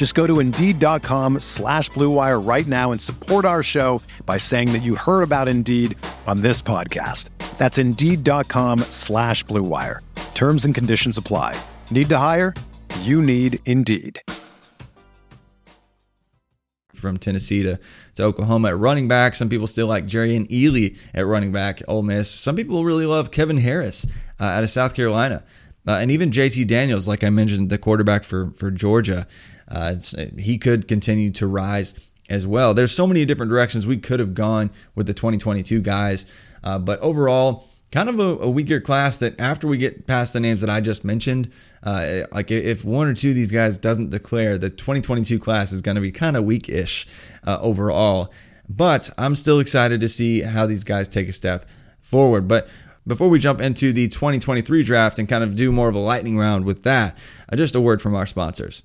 Just go to Indeed.com slash BlueWire right now and support our show by saying that you heard about Indeed on this podcast. That's Indeed.com slash BlueWire. Terms and conditions apply. Need to hire? You need Indeed from Tennessee to, to Oklahoma at running back. Some people still like Jerrion Ealy at running back, Ole Miss. Some people really love Kevin Harris uh, out of South Carolina. Uh, and even JT Daniels, like I mentioned, the quarterback for, for Georgia, uh, he could continue to rise as well. There's so many different directions we could have gone with the 2022 guys. Uh, but overall, kind of a, a, weaker class that after we get past the names that I just mentioned, uh, like if one or two of these guys doesn't declare, the 2022 class is going to be kind of weak-ish uh, overall. But I'm still excited to see how these guys take a step forward. But before we jump into the 2023 draft and kind of do more of a lightning round with that, uh, just a word from our sponsors.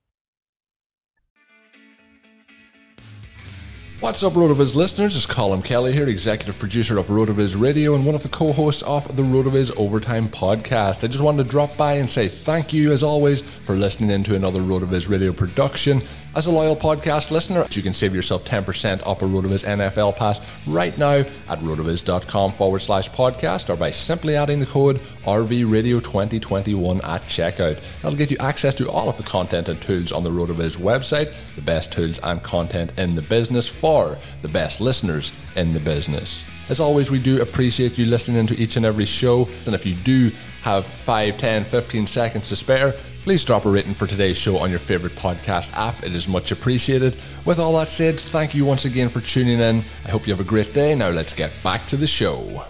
What's up, RotoViz listeners? It's Colin Kelly here, executive producer of RotoViz Radio and one of the co-hosts of the RotoViz Overtime podcast. I just wanted to drop by and say thank you, as always, for listening in to another RotoViz Radio production. As a loyal podcast listener, you can save yourself 10% off a RotoViz NFL pass right now at rotoviz.com forward slash podcast or by simply adding the code RVRadio2021 at checkout. That'll get you access to all of the content and tools on the RotoViz website, the best tools and content in the business for the best listeners in the business. As always, we do appreciate you listening to each and every show. And if you do have 5, 10, 15 seconds to spare, please drop a rating for today's show on your favorite podcast app. It is much appreciated. With all that said, thank you once again for tuning in. I hope you have a great day. Now let's get back to the show.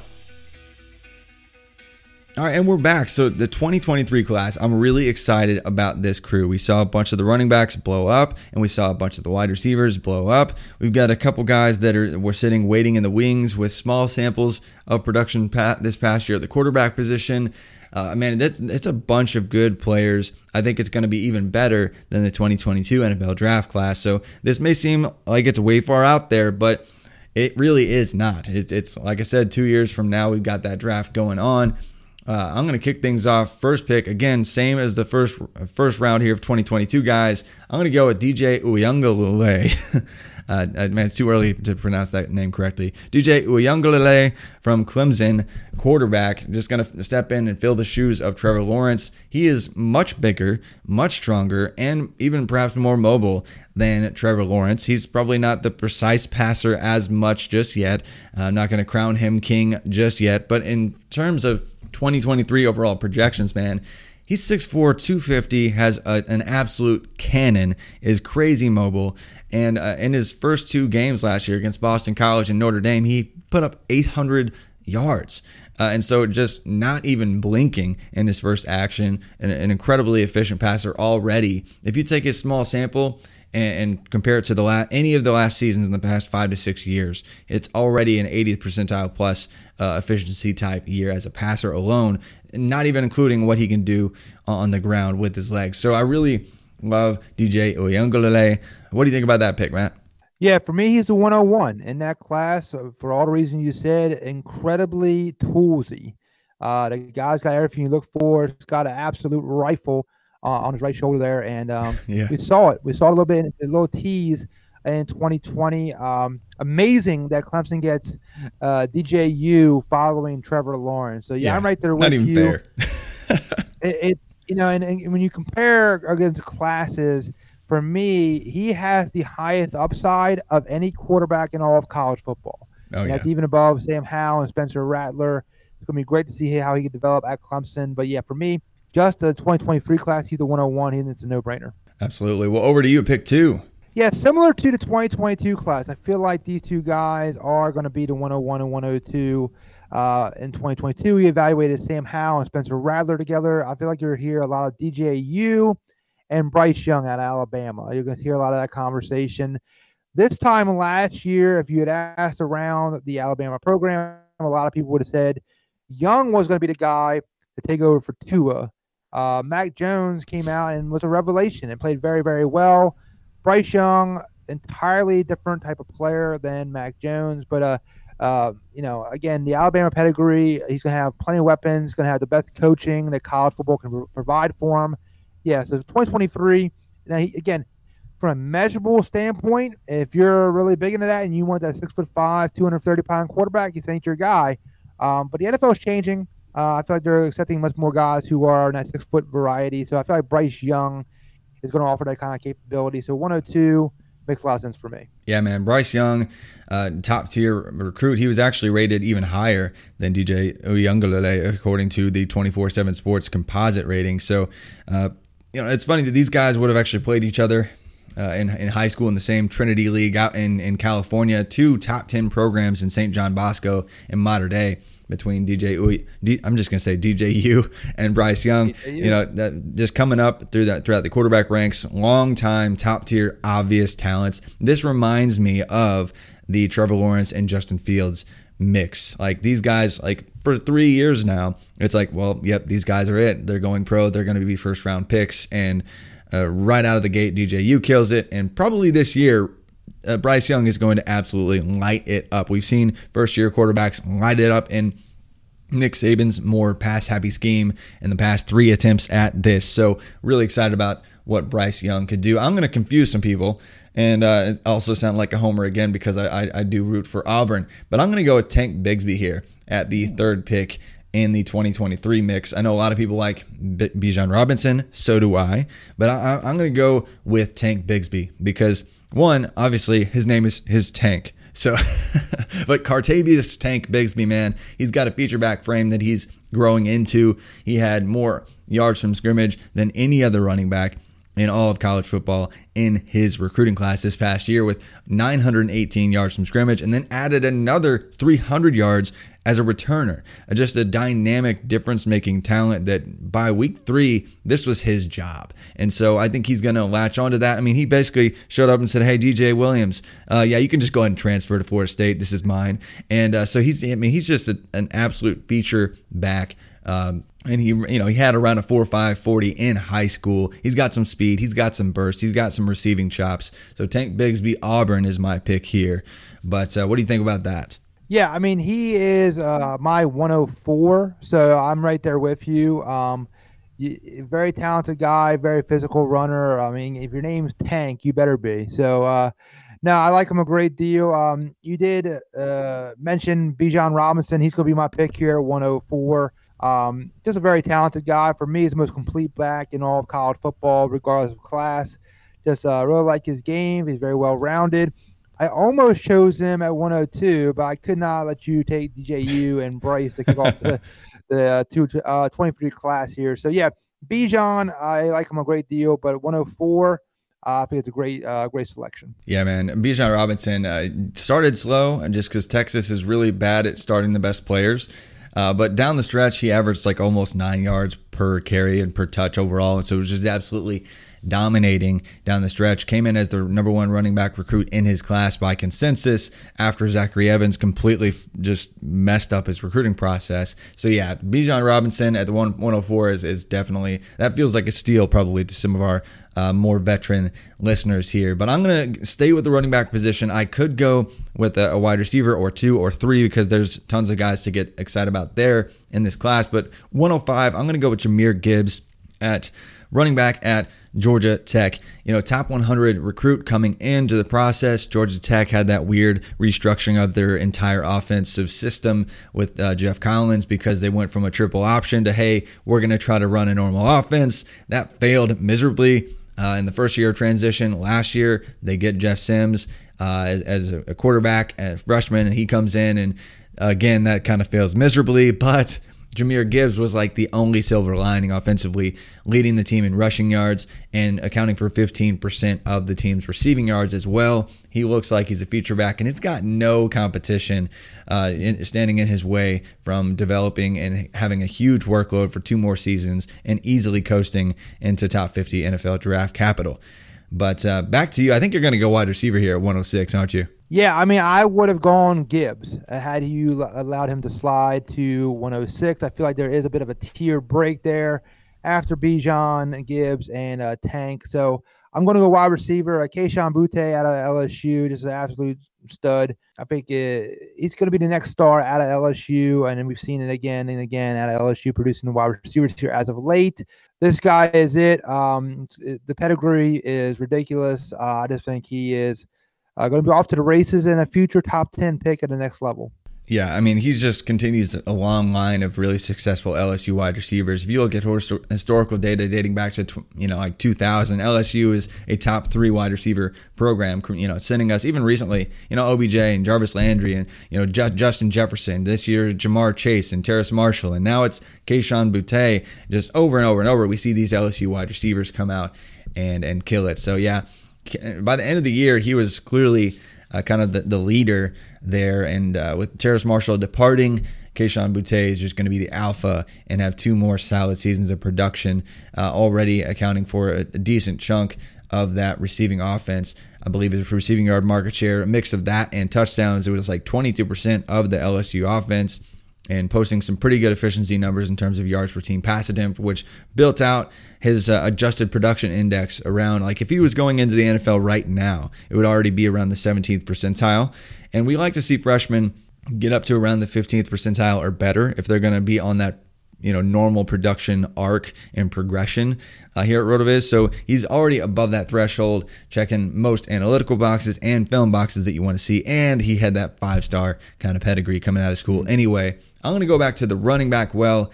All right, and we're back. So the 2023 class, I'm really excited about this crew. We saw a bunch of the running backs blow up, and we saw a bunch of the wide receivers blow up. We've got a couple guys that are we're sitting waiting in the wings with small samples of production this past year at the quarterback position. Uh, man, that's it's a bunch of good players. I think it's going to be even better than the 2022 NFL draft class. So this may seem like it's way far out there, but it really is not. It's, it's like I said, two years from now, we've got that draft going on. Uh, I'm going to kick things off. First pick again, same as the first first round here of 2022 guys. I'm going to go with DJ Uiagalelei. uh, man, it's too early to pronounce that name correctly. DJ Uiagalelei from Clemson, quarterback, just going to step in and fill the shoes of Trevor Lawrence. He is much bigger, much stronger, and even perhaps more mobile than Trevor Lawrence. He's probably not the precise passer as much just yet. Uh, I'm not going to crown him king just yet, but in terms of 2023 overall projections, man. He's 6'4, 250, has a, an absolute cannon, is crazy mobile. And uh, in his first two games last year against Boston College and Notre Dame, he put up 800 yards. Uh, and so just not even blinking in his first action, an, an incredibly efficient passer already. If you take his small sample, and, and, compare it to the last any of the last seasons in the past five to six years, it's already an 80th percentile plus uh, efficiency type year as a passer alone, not even including what he can do on the ground with his legs. So I really love DJ Uiagalelei. What do you think about that pick, Matt? Yeah, for me, he's the 101 in that class. Uh, for all the reasons you said, incredibly toolsy. Uh, the guy's got everything you look for. He's got an absolute rifle uh, on his right shoulder there, and um, yeah. we saw it. We saw a little bit, a little tease in 2020. Um, amazing that Clemson gets uh, DJU following Trevor Lawrence. So yeah, yeah I'm right there with you. not even you. Fair. it, it, you know, and, and, when you compare against classes, for me, he has the highest upside of any quarterback in all of college football. Oh, yeah. That's even above Sam Howell and Spencer Rattler. It's going to be great to see how he can develop at Clemson. But yeah, for me, just the 2023 class, he's the 101. He, it's a no brainer. Absolutely. Well, over to you, pick two. Yeah, similar to the 2022 class. I feel like these two guys are going to be the 101 and 102. Uh, in 2022, we evaluated Sam Howell and Spencer Rattler together. I feel like you're hear a lot of DJU and Bryce Young at Alabama. You're going to hear a lot of that conversation. This time last year, if you had asked around the Alabama program, a lot of people would have said Young was going to be the guy to take over for Tua. Uh, Mac Jones came out and was a revelation and played very, very well. Bryce Young, entirely different type of player than Mac Jones, but uh, uh, you know, again, the Alabama pedigree. He's going to have plenty of weapons. Going to have the best coaching that college football can provide for him. Yeah, so 2023. Now, he, again, from a measurable standpoint, if you're really big into that and you want that six foot five, 230 pound quarterback, this ain't your guy. Um, but the NFL is changing. Uh, I feel like they're accepting much more guys who are in that six foot variety. So I feel like Bryce Young is going to offer that kind of capability. So 102 makes a lot of sense for me. Yeah, man. Bryce Young, uh, top tier recruit. He was actually rated even higher than DJ Uiagalelei according to the 24 7 Sports composite rating. So, uh, you know, it's funny that these guys would have actually played each other uh, in, in high school in the same Trinity League out in, in California, two top 10 programs in St. John Bosco in Mater Dei between DJ Uy, D, I'm just going to say DJU and Bryce Young. You know, that just coming up through that throughout the quarterback ranks, long time top tier obvious talents. This reminds me of the Trevor Lawrence and Justin Fields mix. Like these guys, like for three years now, it's like, well, yep, these guys are it. They're going pro. They're going to be first round picks, and uh, right out of the gate, DJU kills it. And probably this year, uh, Bryce Young is going to absolutely light it up. We've seen first year quarterbacks light it up in Nick Saban's more pass happy scheme in the past three attempts at this. So, really excited about what Bryce Young could do. I'm going to confuse some people and uh, also sound like a homer again because I, I, I do root for Auburn. But I'm going to go with Tank Bigsby here at the third pick in the 2023 mix. I know a lot of people like B- Bijan Robinson, so do I, but I, I'm going to go with Tank Bigsby because one, obviously, his name is his Tank. So, but Cartavius Tank Bigsby, man, he's got a feature back frame that he's growing into. He had more yards from scrimmage than any other running back in all of college football in his recruiting class this past year with 918 yards from scrimmage and then added another 300 yards as a returner. Just a dynamic difference making talent that by week three, this was his job. And so I think he's going to latch onto that. I mean, he basically showed up and said, Hey, DJ Williams, uh, yeah, you can just go ahead and transfer to Florida State. This is mine. And uh, so he's, I mean, he's just a, an absolute feature back. Um, and he you know he had around a 4 5 40 in high school he's got some speed he's got some burst he's got some receiving chops so tank bigsby auburn is my pick here but uh, what do you think about that yeah i mean he is uh, my 104 so i'm right there with you um, very talented guy very physical runner i mean if your name's tank you better be so uh, no, I like him a great deal. Um, you did uh, mention Bijan Robinson. He's going to be my pick here 104. Um, just a very talented guy. For me, he's the most complete back in all of college football, regardless of class. Just uh, really like his game. He's very well rounded. I almost chose him at 102, but I could not let you take DJU and Bryce to kick off the, the uh, two, uh, 23 class here. So, yeah, Bijan, I like him a great deal, but 104, uh, I think it's a great, uh, great selection. Yeah, man. Bijan Robinson uh, started slow, and just because Texas is really bad at starting the best players, uh, but down the stretch, he averaged like almost nine yards per carry and per touch overall. And so it was just absolutely dominating down the stretch. Came in as the number one running back recruit in his class by consensus after Zachary Evans completely just messed up his recruiting process. So yeah, Bijan Robinson at the one, 104 is, is definitely that feels like a steal probably to some of our uh, more veteran listeners here. But I'm going to stay with the running back position. I could go with a, a, wide receiver or two or three because there's tons of guys to get excited about there in this class. But 105, I'm going to go with Jahmyr Gibbs at running back at Georgia Tech. You know, top 100 recruit coming into the process. Georgia Tech had that weird restructuring of their entire offensive system with uh, Geoff Collins because they went from a triple option to, hey, we're going to try to run a normal offense. That failed miserably. Uh, in the first year of transition last year, they get Jeff Sims uh, as, as, a quarterback, a freshman, and he comes in, and again, that kind of fails miserably. But Jahmyr Gibbs was like the only silver lining offensively, leading the team in rushing yards and accounting for 15% of the team's receiving yards as well. He looks like he's a feature back, and he's got no competition uh, in, standing in his way from developing and having a huge workload for two more seasons and easily coasting into top 50 NFL draft capital. But uh, back to you. I think you're going to go wide receiver here at 106, aren't you? Yeah, I mean, I would have gone Gibbs uh, had you allowed him to slide to 106. I feel like there is a bit of a tier break there after Bijan, Gibbs, and uh, Tank. So I'm going to go wide receiver. Uh, Kayshon Boutte out of LSU, just an absolute stud. I think it, he's going to be the next star out of LSU, and then we've seen it again and again out of LSU producing the wide receivers here as of late. This guy is it. Um, the pedigree is ridiculous. Uh, I just think he is – uh, going to be off to the races and a future top 10 pick at the next level. Yeah, I mean, he just continues a long line of really successful LSU wide receivers. If you look at historical data dating back to you know like 2000, LSU is a top three wide receiver program. You know, sending us even recently, you know, OBJ and Jarvis Landry and you know Justin Jefferson. This year, Ja'Marr Chase and Terrace Marshall, and now it's Kayshon Boutte. Just over and over and over, we see these LSU wide receivers come out and and kill it. So yeah, by the end of the year, he was clearly uh, kind of the, the, leader there. And uh, with Terrace Marshall departing, Kayshon Boutte is just going to be the alpha and have two more solid seasons of production, uh, already accounting for a, a, decent chunk of that receiving offense. I believe his receiving yard market share, a mix of that and touchdowns, it was like 22% of the LSU offense. And posting some pretty good efficiency numbers in terms of yards per team pass attempt, which built out his uh, adjusted production index around like if he was going into the NFL right now, it would already be around the 17th percentile. And we like to see freshmen get up to around the 15th percentile or better if they're going to be on that you know normal production arc and progression uh, here at Rotoviz. So he's already above that threshold, checking most analytical boxes and film boxes that you want to see, and he had that five star kind of pedigree coming out of school anyway. I'm going to go back to the running back well.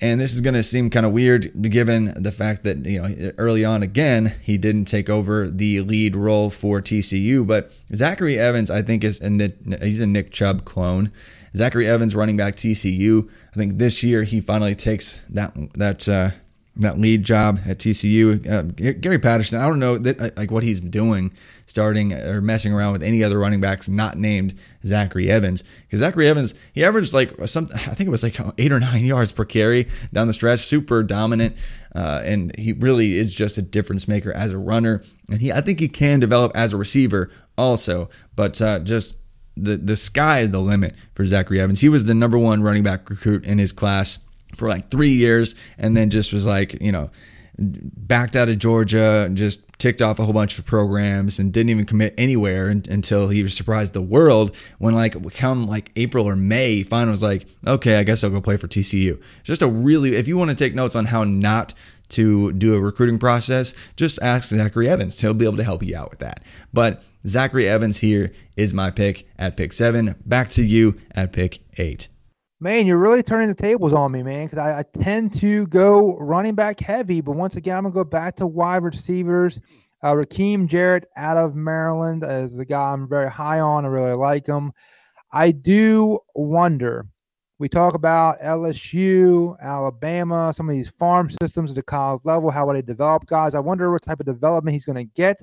And this is going to seem kind of weird given the fact that, you know, early on again, he didn't take over the lead role for TCU. But Zachary Evans, I think, is a, he's a Nick Chubb clone. Zachary Evans, running back TCU. I think this year he finally takes that that uh, that lead job at TCU. Uh, Gary Patterson, I don't know that, like what he's doing, starting or messing around with any other running backs not named Zachary Evans. Because Zachary Evans, he averaged like some, I think it was like eight or nine yards per carry down the stretch, super dominant, uh, and he really is just a difference maker as a runner. And he, I think he can develop as a receiver also, but uh, just the the sky is the limit for Zachary Evans. He was the number one running back recruit in his class for like three years, and then just was like you know backed out of Georgia, and just ticked off a whole bunch of programs, and didn't even commit anywhere until he surprised the world when like come like April or May, finally was like, okay, I guess I'll go play for TCU. Just a really, if you want to take notes on how not to do a recruiting process, just ask Zachary Evans. He'll be able to help you out with that. But Zachary Evans here is my pick at pick seven. Back to you at pick eight. Man, you're really turning the tables on me, man, because I, I, tend to go running back heavy. But once again, I'm going to go back to wide receivers. Uh, Rakim Jarrett out of Maryland is a guy I'm very high on. I really like him. I do wonder. We talk about LSU, Alabama, some of these farm systems at the college level. How they develop guys? I wonder what type of development he's going to get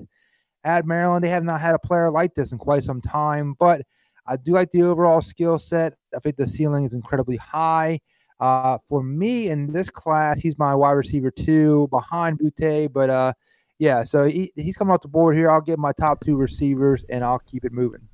at Maryland. They have not had a player like this in quite some time, but I do like the overall skill set. I think the ceiling is incredibly high. Uh, for me in this class, he's my wide receiver two behind Boutte, but uh, yeah, so he, he's coming off the board here. I'll get my top two receivers and I'll keep it moving.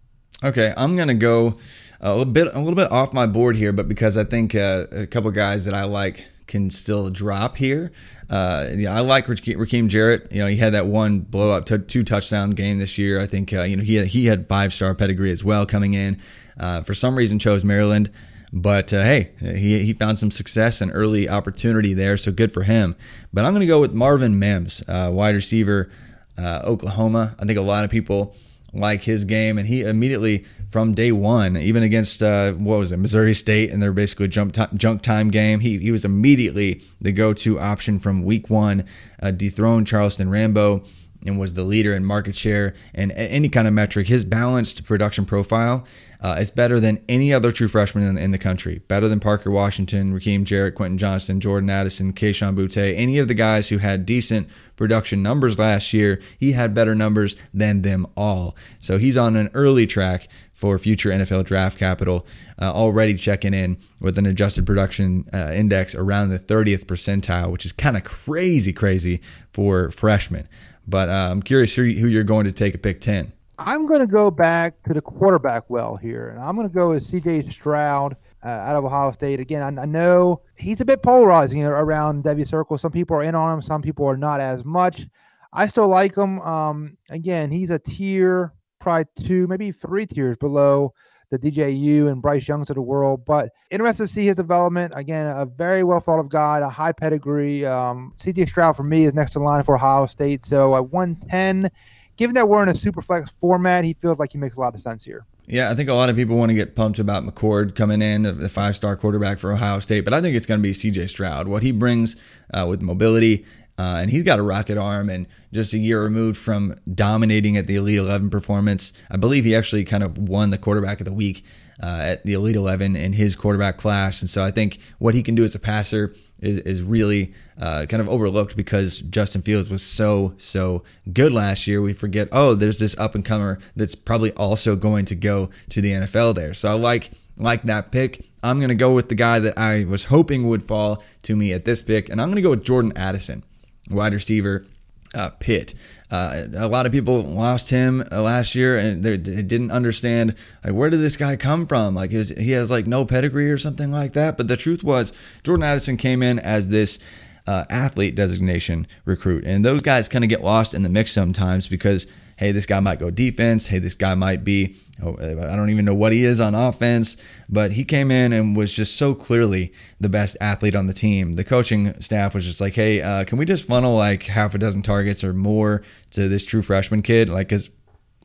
Okay, I'm gonna go a little bit a little bit off my board here, but because I think uh, a couple guys that I like can still drop here. Uh, yeah, I like Rakim Jarrett. You know, he had that one blow up t- two touchdown game this year. I think uh, you know he had, he had five star pedigree as well coming in. Uh, for some reason, chose Maryland, but uh, hey, he he found some success and early opportunity there, so good for him. But I'm going to go with Marvin Mims, uh, wide receiver, uh, Oklahoma. I think a lot of people like his game, and he immediately from day one, even against uh, what was it, Missouri State, and their basically jump t- junk time game, he he was immediately the go-to option from week one, uh, dethroned Charleston Rambo, and was the leader in market share and any kind of metric. His balanced production profile uh, is better than any other true freshman in, in, the country. Better than Parker Washington, Rakim Jarrett, Quentin Johnston, Jordan Addison, Kayshon Boutte, any of the guys who had decent production numbers last year. He had better numbers than them all. So he's on an early track for future NFL draft capital, uh, already checking in with an adjusted production uh, index around the 30th percentile, which is kind of crazy, crazy for freshmen. But uh, I'm curious who, you're going to take a pick 10. I'm going to go back to the quarterback well here, and I'm going to go with C.J. Stroud uh, out of Ohio State. Again, I, I, know he's a bit polarizing around Devy Circle. Some people are in on him, some people are not as much. I still like him. Um, again, he's a tier, probably two, maybe three tiers below the DJU and Bryce Youngs of the world. But interested to see his development. Again, a very well thought of guy, a high pedigree. Um, CJ Stroud for me is next in line for Ohio State. So at 110, given that we're in a super flex format, he feels like he makes a lot of sense here. Yeah, I think a lot of people want to get pumped about McCord coming in, the five star quarterback for Ohio State, but I think it's going to be CJ Stroud. What he brings uh, with mobility, uh, and he's got a rocket arm, and just a year removed from dominating at the Elite 11 performance. I believe he actually kind of won the quarterback of the week uh, at the Elite 11 in his quarterback class. And so I think what he can do as a passer is, is really uh, kind of overlooked because Justin Fields was so, so good last year. We forget, oh, there's this up and comer that's probably also going to go to the NFL there. So I like like that pick. I'm going to go with the guy that I was hoping would fall to me at this pick, and I'm going to go with Jordan Addison, wide receiver uh, Pitt. Uh, a lot of people lost him uh, last year and they didn't understand like where did this guy come from? Like is, he has like no pedigree or something like that. But the truth was Jordan Addison came in as this uh, athlete designation recruit, and those guys kind of get lost in the mix sometimes because hey, this guy might go defense. Hey, this guy might be I don't even know what he is on offense, but he came in and was just so clearly the best athlete on the team. The coaching staff was just like, hey, uh, can we just funnel like half a dozen targets or more to this true freshman kid? Like, because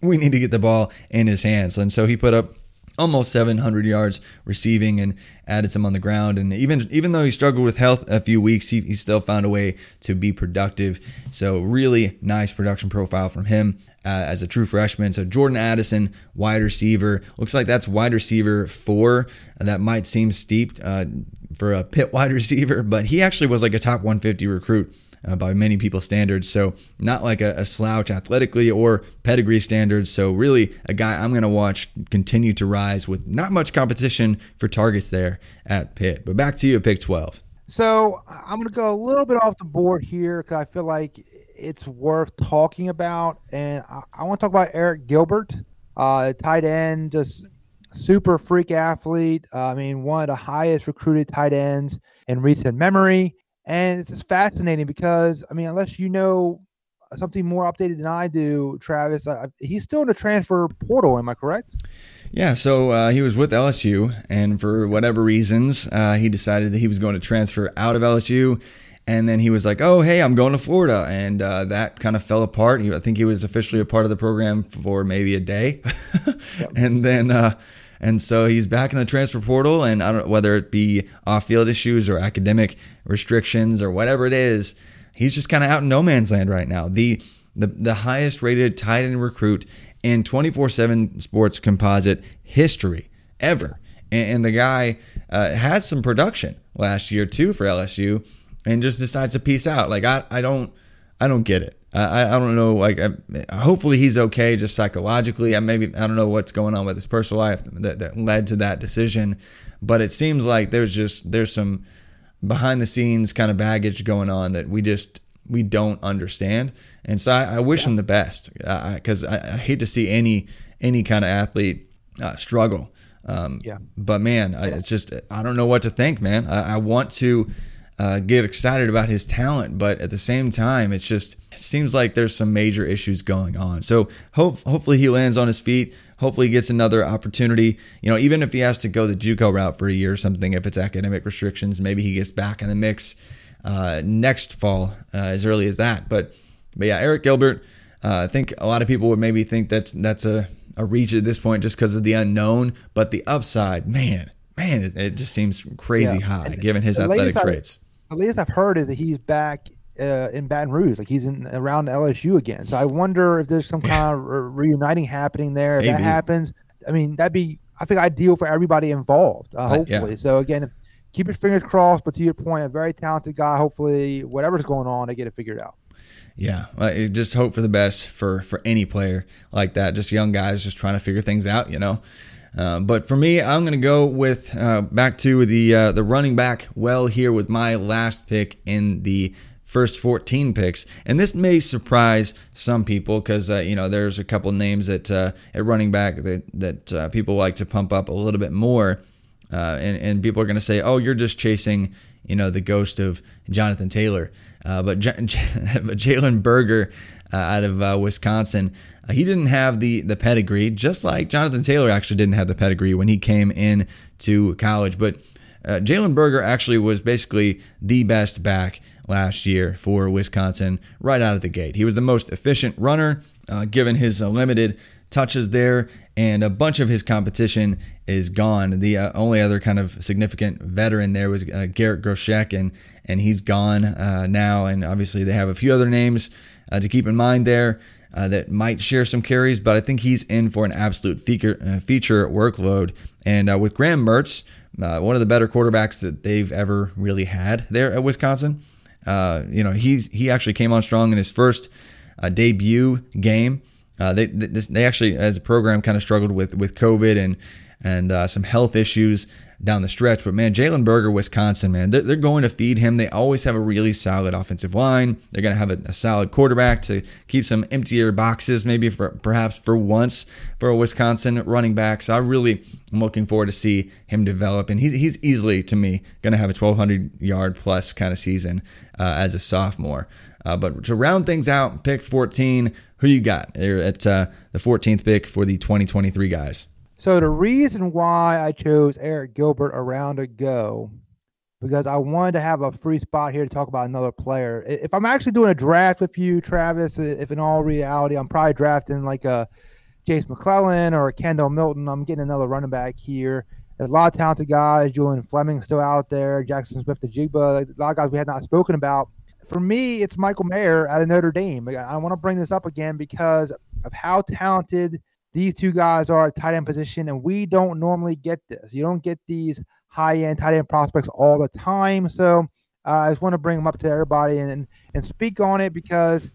we need to get the ball in his hands. And so he put up almost 700 yards receiving and added some on the ground. And even even though he struggled with health a few weeks, he, he still found a way to be productive. So really nice production profile from him uh, as a true freshman. So Jordan Addison, wide receiver. Looks like that's wide receiver four. That might seem steep uh, for a Pitt wide receiver, but he actually was like a top 150 recruit. Uh, by many people's standards. So, not like a, a, slouch athletically or pedigree standards. So, really, a guy I'm going to watch continue to rise with not much competition for targets there at Pitt. But back to you pick 12. So, I'm going to go a little bit off the board here because I feel like it's worth talking about. And I, I want to talk about Arik Gilbert, uh, tight end, just super freak athlete. Uh, I mean, one of the highest recruited tight ends in recent memory. And it's just fascinating because, I mean, unless you know something more updated than I do, Travis, uh, he's still in the transfer portal. Am I correct? Yeah, so uh, he was with LSU, and for whatever reasons, uh, he decided that he was going to transfer out of LSU and then he was like, "Oh, hey, I'm going to Florida," and uh, that kind of fell apart. He, I think he was officially a part of the program for maybe a day, and then uh, and so he's back in the transfer portal. And I don't know whether it be off-field issues or academic restrictions or whatever it is, he's just kind of out in no man's land right now. The the the highest rated tight end recruit in 24/7 Sports composite history ever, and, and the guy uh, had some production last year too for LSU and just decides to peace out. Like I, I don't, I don't get it. I, I don't know. Like, I, hopefully he's okay, just psychologically. I maybe I don't know what's going on with his personal life that, that led to that decision, but it seems like there's just there's some behind the scenes kind of baggage going on that we just we don't understand. And so I, I wish yeah. him the best because I, I, I, hate to see any any kind of athlete uh, struggle. Um, yeah. But man, it's just I don't know what to think, man. I, want to uh, get excited about his talent, but at the same time, it's just it seems like there's some major issues going on. So hope hopefully he lands on his feet. Hopefully he gets another opportunity. You know, even if he has to go the JUCO route for a year or something, if it's academic restrictions, maybe he gets back in the mix uh, next fall, uh, as early as that. But but yeah, Arik Gilbert. Uh, I think a lot of people would maybe think that's that's a, a reach at this point just because of the unknown, but the upside, man, man, it, it just seems crazy yeah. high and given his athletic traits the latest I've heard is that he's back uh, in Baton Rouge, like he's in around LSU again. So I wonder if there's some kind of re- reuniting happening there. If Maybe. that happens, I mean, that'd be I think ideal for everybody involved. Uh, hopefully, yeah. so again, keep your fingers crossed. But to your point, a very talented guy. Hopefully, whatever's going on, they get it figured out. Yeah, just hope for the best for for any player like that. Just young guys just trying to figure things out, you know. Uh, but for me, I'm going to go with uh, back to the uh, the running back well here with my last pick in the first 14 picks. And this may surprise some people because uh, you know there's a couple names that uh, at running back that that people like to pump up a little bit more, and and people are going to say, oh, you're just chasing you know the ghost of Jonathan Taylor. but J- but Jalen Berger out of Wisconsin. Uh, he didn't have the the pedigree, just like Jonathan Taylor actually didn't have the pedigree when he came in to college. But uh, Jalen Berger actually was basically the best back last year for Wisconsin right out of the gate. He was the most efficient runner, uh, given his uh, limited touches there, and a bunch of his competition is gone. The uh, only other kind of significant veteran there was uh, Garrett Groshek, and and he's gone uh, now. And obviously, they have a few other names uh, to keep in mind there uh, that might share some carries, but I think he's in for an absolute feature, uh, feature workload. And uh, with Graham Mertz, uh, one of the better quarterbacks that they've ever really had there at Wisconsin, uh, you know, he's he actually came on strong in his first uh, debut game. they they actually, as a program, kind of struggled with with COVID and and some health issues down the stretch. But man, Jalen Berger, Wisconsin, man, they're, going to feed him. They always have a really solid offensive line. They're going to have a, a, solid quarterback to keep some emptier boxes, maybe for perhaps for once for a Wisconsin running back. So I really am looking forward to see him develop. And he's, he's easily, to me, going to have a 1,200 yard plus kind of season uh, as a sophomore. Uh, but to round things out, pick 14, who you got at uh, the 14th pick for the 2023 guys? So the reason why I chose Arik Gilbert a round ago, because I wanted to have a free spot here to talk about another player. If I'm actually doing a draft with you, Travis, if in all reality I'm probably drafting like a Jase McClellan or a Kendall Milton, I'm getting another running back here. There's a lot of talented guys. Julian Fleming still out there. Jackson Smith-Njigba, a lot of guys we had not spoken about. For me, it's Michael Mayer out of Notre Dame. I want to bring this up again because of how talented these two guys are at tight end position, and we don't normally get this. You don't get these high end tight end prospects all the time. So uh, I just want to bring them up to everybody and and speak on it because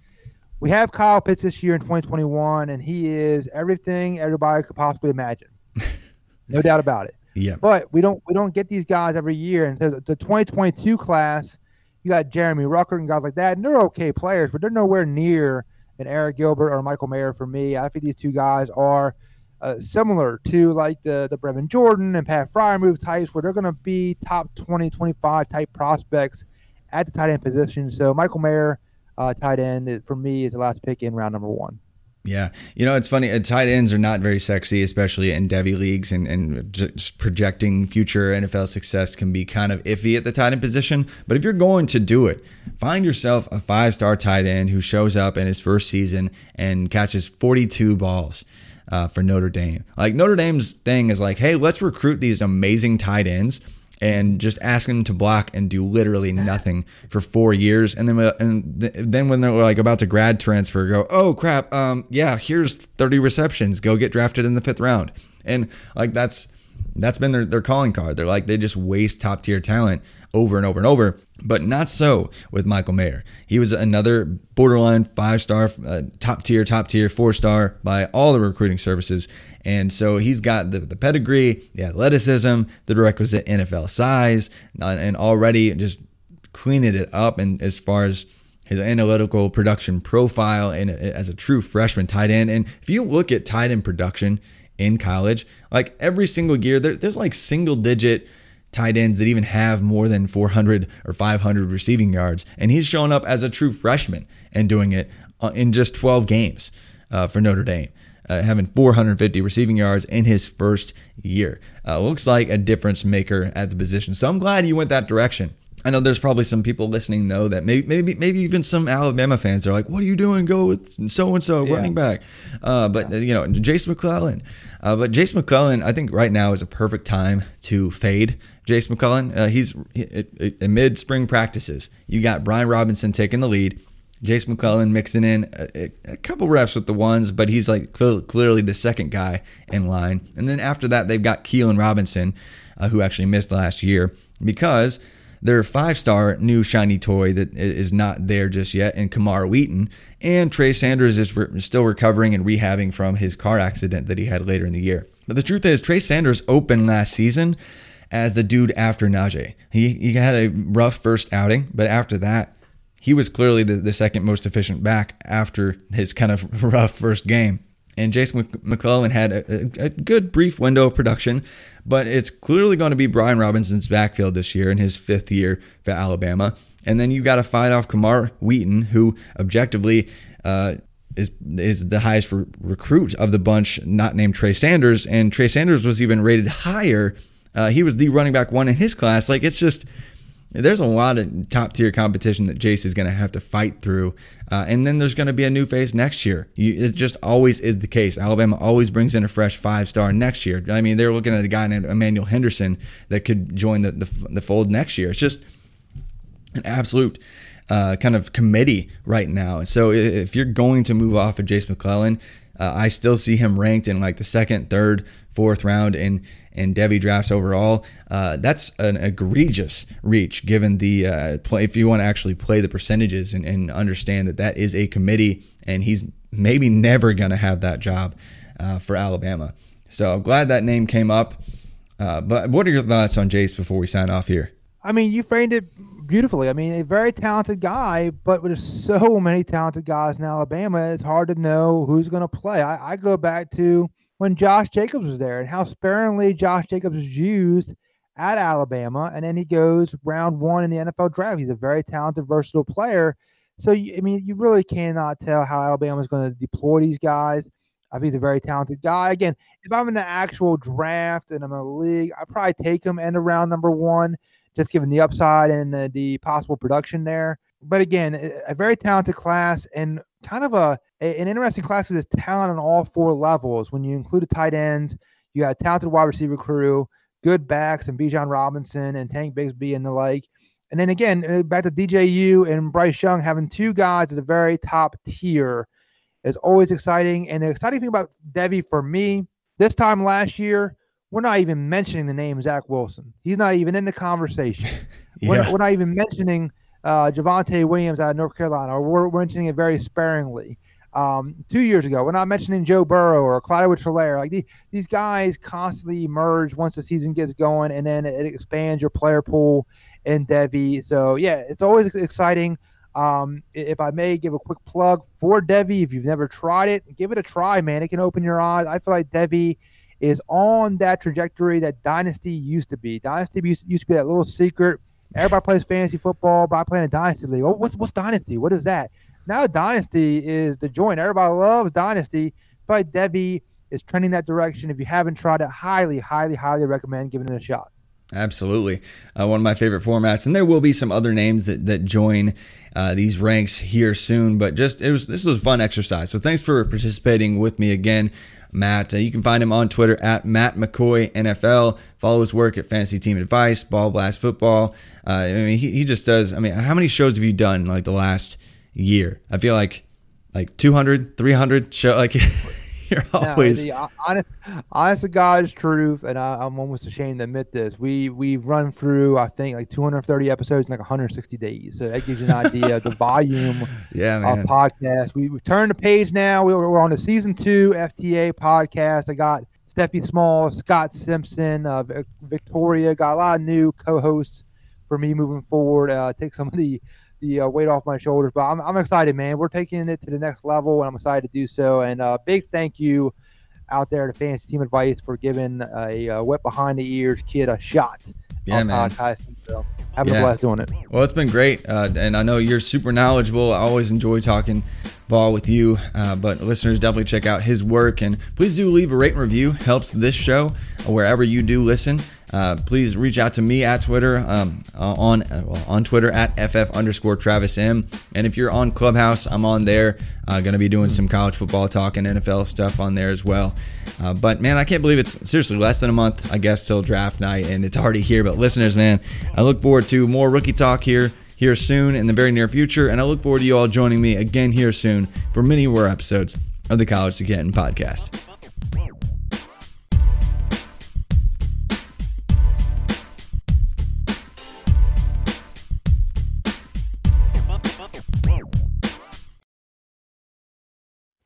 we have Kyle Pitts this year in 2021, and he is everything everybody could possibly imagine. no doubt about it. Yeah. But we don't we don't get these guys every year. And the, the 2022 class, you got Jeremy Ruckert and guys like that, and they're okay players, but they're nowhere near and Arik Gilbert or Michael Mayer for me. I think these two guys are uh, similar to like the the Brevin Jordan and Pat Fryer move types, where they're going to be top 20, 25 type prospects at the tight end position. So Michael Mayer, uh, tight end, for me is the last pick in round number one. Yeah. You know, it's funny. Uh, tight ends are not very sexy, especially in Devy leagues, and, and just projecting future NFL success can be kind of iffy at the tight end position. But if you're going to do it, find yourself a five star tight end who shows up in his first season and catches 42 balls. Uh, for Notre Dame. Like Notre Dame's thing is like, hey, let's recruit these amazing tight ends and just ask them to block and do literally nothing for four years, and then and then when they're like about to grad transfer, go, oh crap, um, yeah, here's 30 receptions, go get drafted in the fifth round, and like that's that's been their, their calling card. They're like they just waste top tier talent over and over and over. But not so with Michael Mayer. He was another borderline five star, uh, top tier, top tier, four star by all the recruiting services. And so he's got the, the pedigree, the athleticism, the requisite NFL size, uh, and already just cleaning it up. And as far as his analytical production profile and as a true freshman tight end. And if you look at tight end production in college, like every single year, there, there's like single digit tight ends that even have more than 400 or 500 receiving yards. And he's showing up as a true freshman and doing it uh, in just 12 games uh, for Notre Dame. Uh, having 450 receiving yards in his first year. Uh, looks like a difference maker at the position. So I'm glad you went that direction. I know there's probably some people listening though that maybe maybe maybe even some Alabama fans are like, "What are you doing? Go with so and so running back." Uh, but yeah. you know, Jase McClellan. Uh, but Jase McClellan, I think right now is a perfect time to fade Jase McClellan. Uh, he's amid spring practices. You got Brian Robinson taking the lead. Jase McClellan mixing in a, a, couple reps with the ones, but he's like clearly the second guy in line. And then after that, they've got Keilan Robinson, uh, who actually missed last year because their five star new shiny toy that is not there just yet, and Camar Wheaton. And Trey Sanders is re- still recovering and rehabbing from his car accident that he had later in the year. But the truth is, Trey Sanders opened last season as the dude after Najee. He, he had a rough first outing, but after that, he was clearly the, the second most efficient back after his kind of rough first game. And Jason McClellan had a, a, good brief window of production, but it's clearly going to be Brian Robinson's backfield this year in his fifth year for Alabama. And then you got to fight off Camar Wheaton, who objectively uh, is is the highest re- recruit of the bunch, not named Trey Sanders. And Trey Sanders was even rated higher uh, he was the running back one in his class. Like it's just there's a lot of top tier competition that Jase is going to have to fight through. Uh, and then there's going to be a new face next year. You, it just always is the case. Alabama always brings in a fresh five star next year. I mean, they're looking at a guy named Emmanuel Henderson that could join the, the, the fold next year. It's just an absolute uh, kind of committee right now. So if you're going to move off of Jase McClellan, uh, I still see him ranked in like the second, third, fourth round. And in Devy drafts overall. Uh, that's an egregious reach given the uh, play. If you want to actually play the percentages and, and, understand that that is a committee, and he's maybe never going to have that job uh, for Alabama. So I'm glad that name came up. Uh, but what are your thoughts on Jase before we sign off here? I mean, you framed it beautifully. I mean, a very talented guy, but with so many talented guys in Alabama, it's hard to know who's going to play. I, I, go back to when Josh Jacobs was there and how sparingly Josh Jacobs was used at Alabama, and then he goes round one in the NFL draft. He's a very talented, versatile player. So, I mean, you really cannot tell how Alabama is going to deploy these guys. I think he's a very talented guy. Again, if I'm in the actual draft and I'm in a league, I probably take him of round number one just given the upside and the, the possible production there. But again, a very talented class and kind of a an interesting class with talent on all four levels. When you include the tight ends, you got a talented wide receiver crew, good backs, and Bijan Robinson and Tank Bigsby and the like. And then again, uh, back to DJU and Bryce Young having two guys at the very top tier is always exciting. And the exciting thing about Devy for me, this time last year, we're not even mentioning the name Zach Wilson. He's not even in the conversation. yeah. we're, we're, not even mentioning uh, Javonte Williams out of North Carolina, or we're mentioning it very sparingly. Um, two years ago, we're not mentioning Joe Burrow or Clyde Edwards-Helaire. Like these, these guys constantly emerge once the season gets going, and then it, it expands your player pool in Devy. So yeah, it's always exciting. Um, if I may give a quick plug for Devy, if you've never tried it, give it a try, man. It can open your eyes. I feel like Devy is on that trajectory that Dynasty used to be. Dynasty used, used to be that little secret. Everybody plays fantasy football by playing a Dynasty league. Oh, what's, what's Dynasty? What is that? Now Dynasty is the joint. Everybody loves Dynasty. But Devy is trending that direction. If you haven't tried it, highly, highly, highly recommend giving it a shot. Absolutely. Uh, one of my favorite formats. And there will be some other names that, that join uh, these ranks here soon. But just, it was, this was a fun exercise. So thanks for participating with me again. Matt. Uh, you can find him on Twitter at Matt McCoy NFL. Follow his work at Fantasy Team Advice, Ball Blast Football. Uh, I mean, he, he just does. I mean, how many shows have you done like the last year? I feel like like 200, 300 show like You're always no, the honest, honest to God's truth, and I, am almost ashamed to admit this. We we've run through I think like 230 episodes in like 160 days, so that gives you an idea of the volume yeah, man. of podcast. We, we turned the page now. We we're on the season two FTA podcast. I got Steffi Small, Scott Simpson, uh, Victoria. Got a lot of new co-hosts for me moving forward. Uh, take some of the the uh, weight off my shoulders. But I'm, I'm excited, man. We're taking it to the next level, and I'm excited to do so. And uh, big thank you out there to Fantasy Team Advice for giving a, a wet behind the ears kid a shot. Yeah, man. So having yeah. a blast doing it. Well, it's been great, uh, and I know you're super knowledgeable. I always enjoy talking ball with you. Uh, but listeners, definitely check out his work, and please do leave a rate and review. Helps this show wherever you do listen. Uh, please reach out to me at Twitter um, uh, on uh, on Twitter at ff underscore Travis M. And if you're on Clubhouse, I'm on there. Uh, going to be doing some college football talk and NFL stuff on there as well. Uh, but man, I can't believe it's seriously less than a month, I guess, till draft night, and it's already here. But listeners, man, I look forward to more rookie talk here here soon in the very near future, and I look forward to you all joining me again here soon for many more episodes of the College to Canton podcast.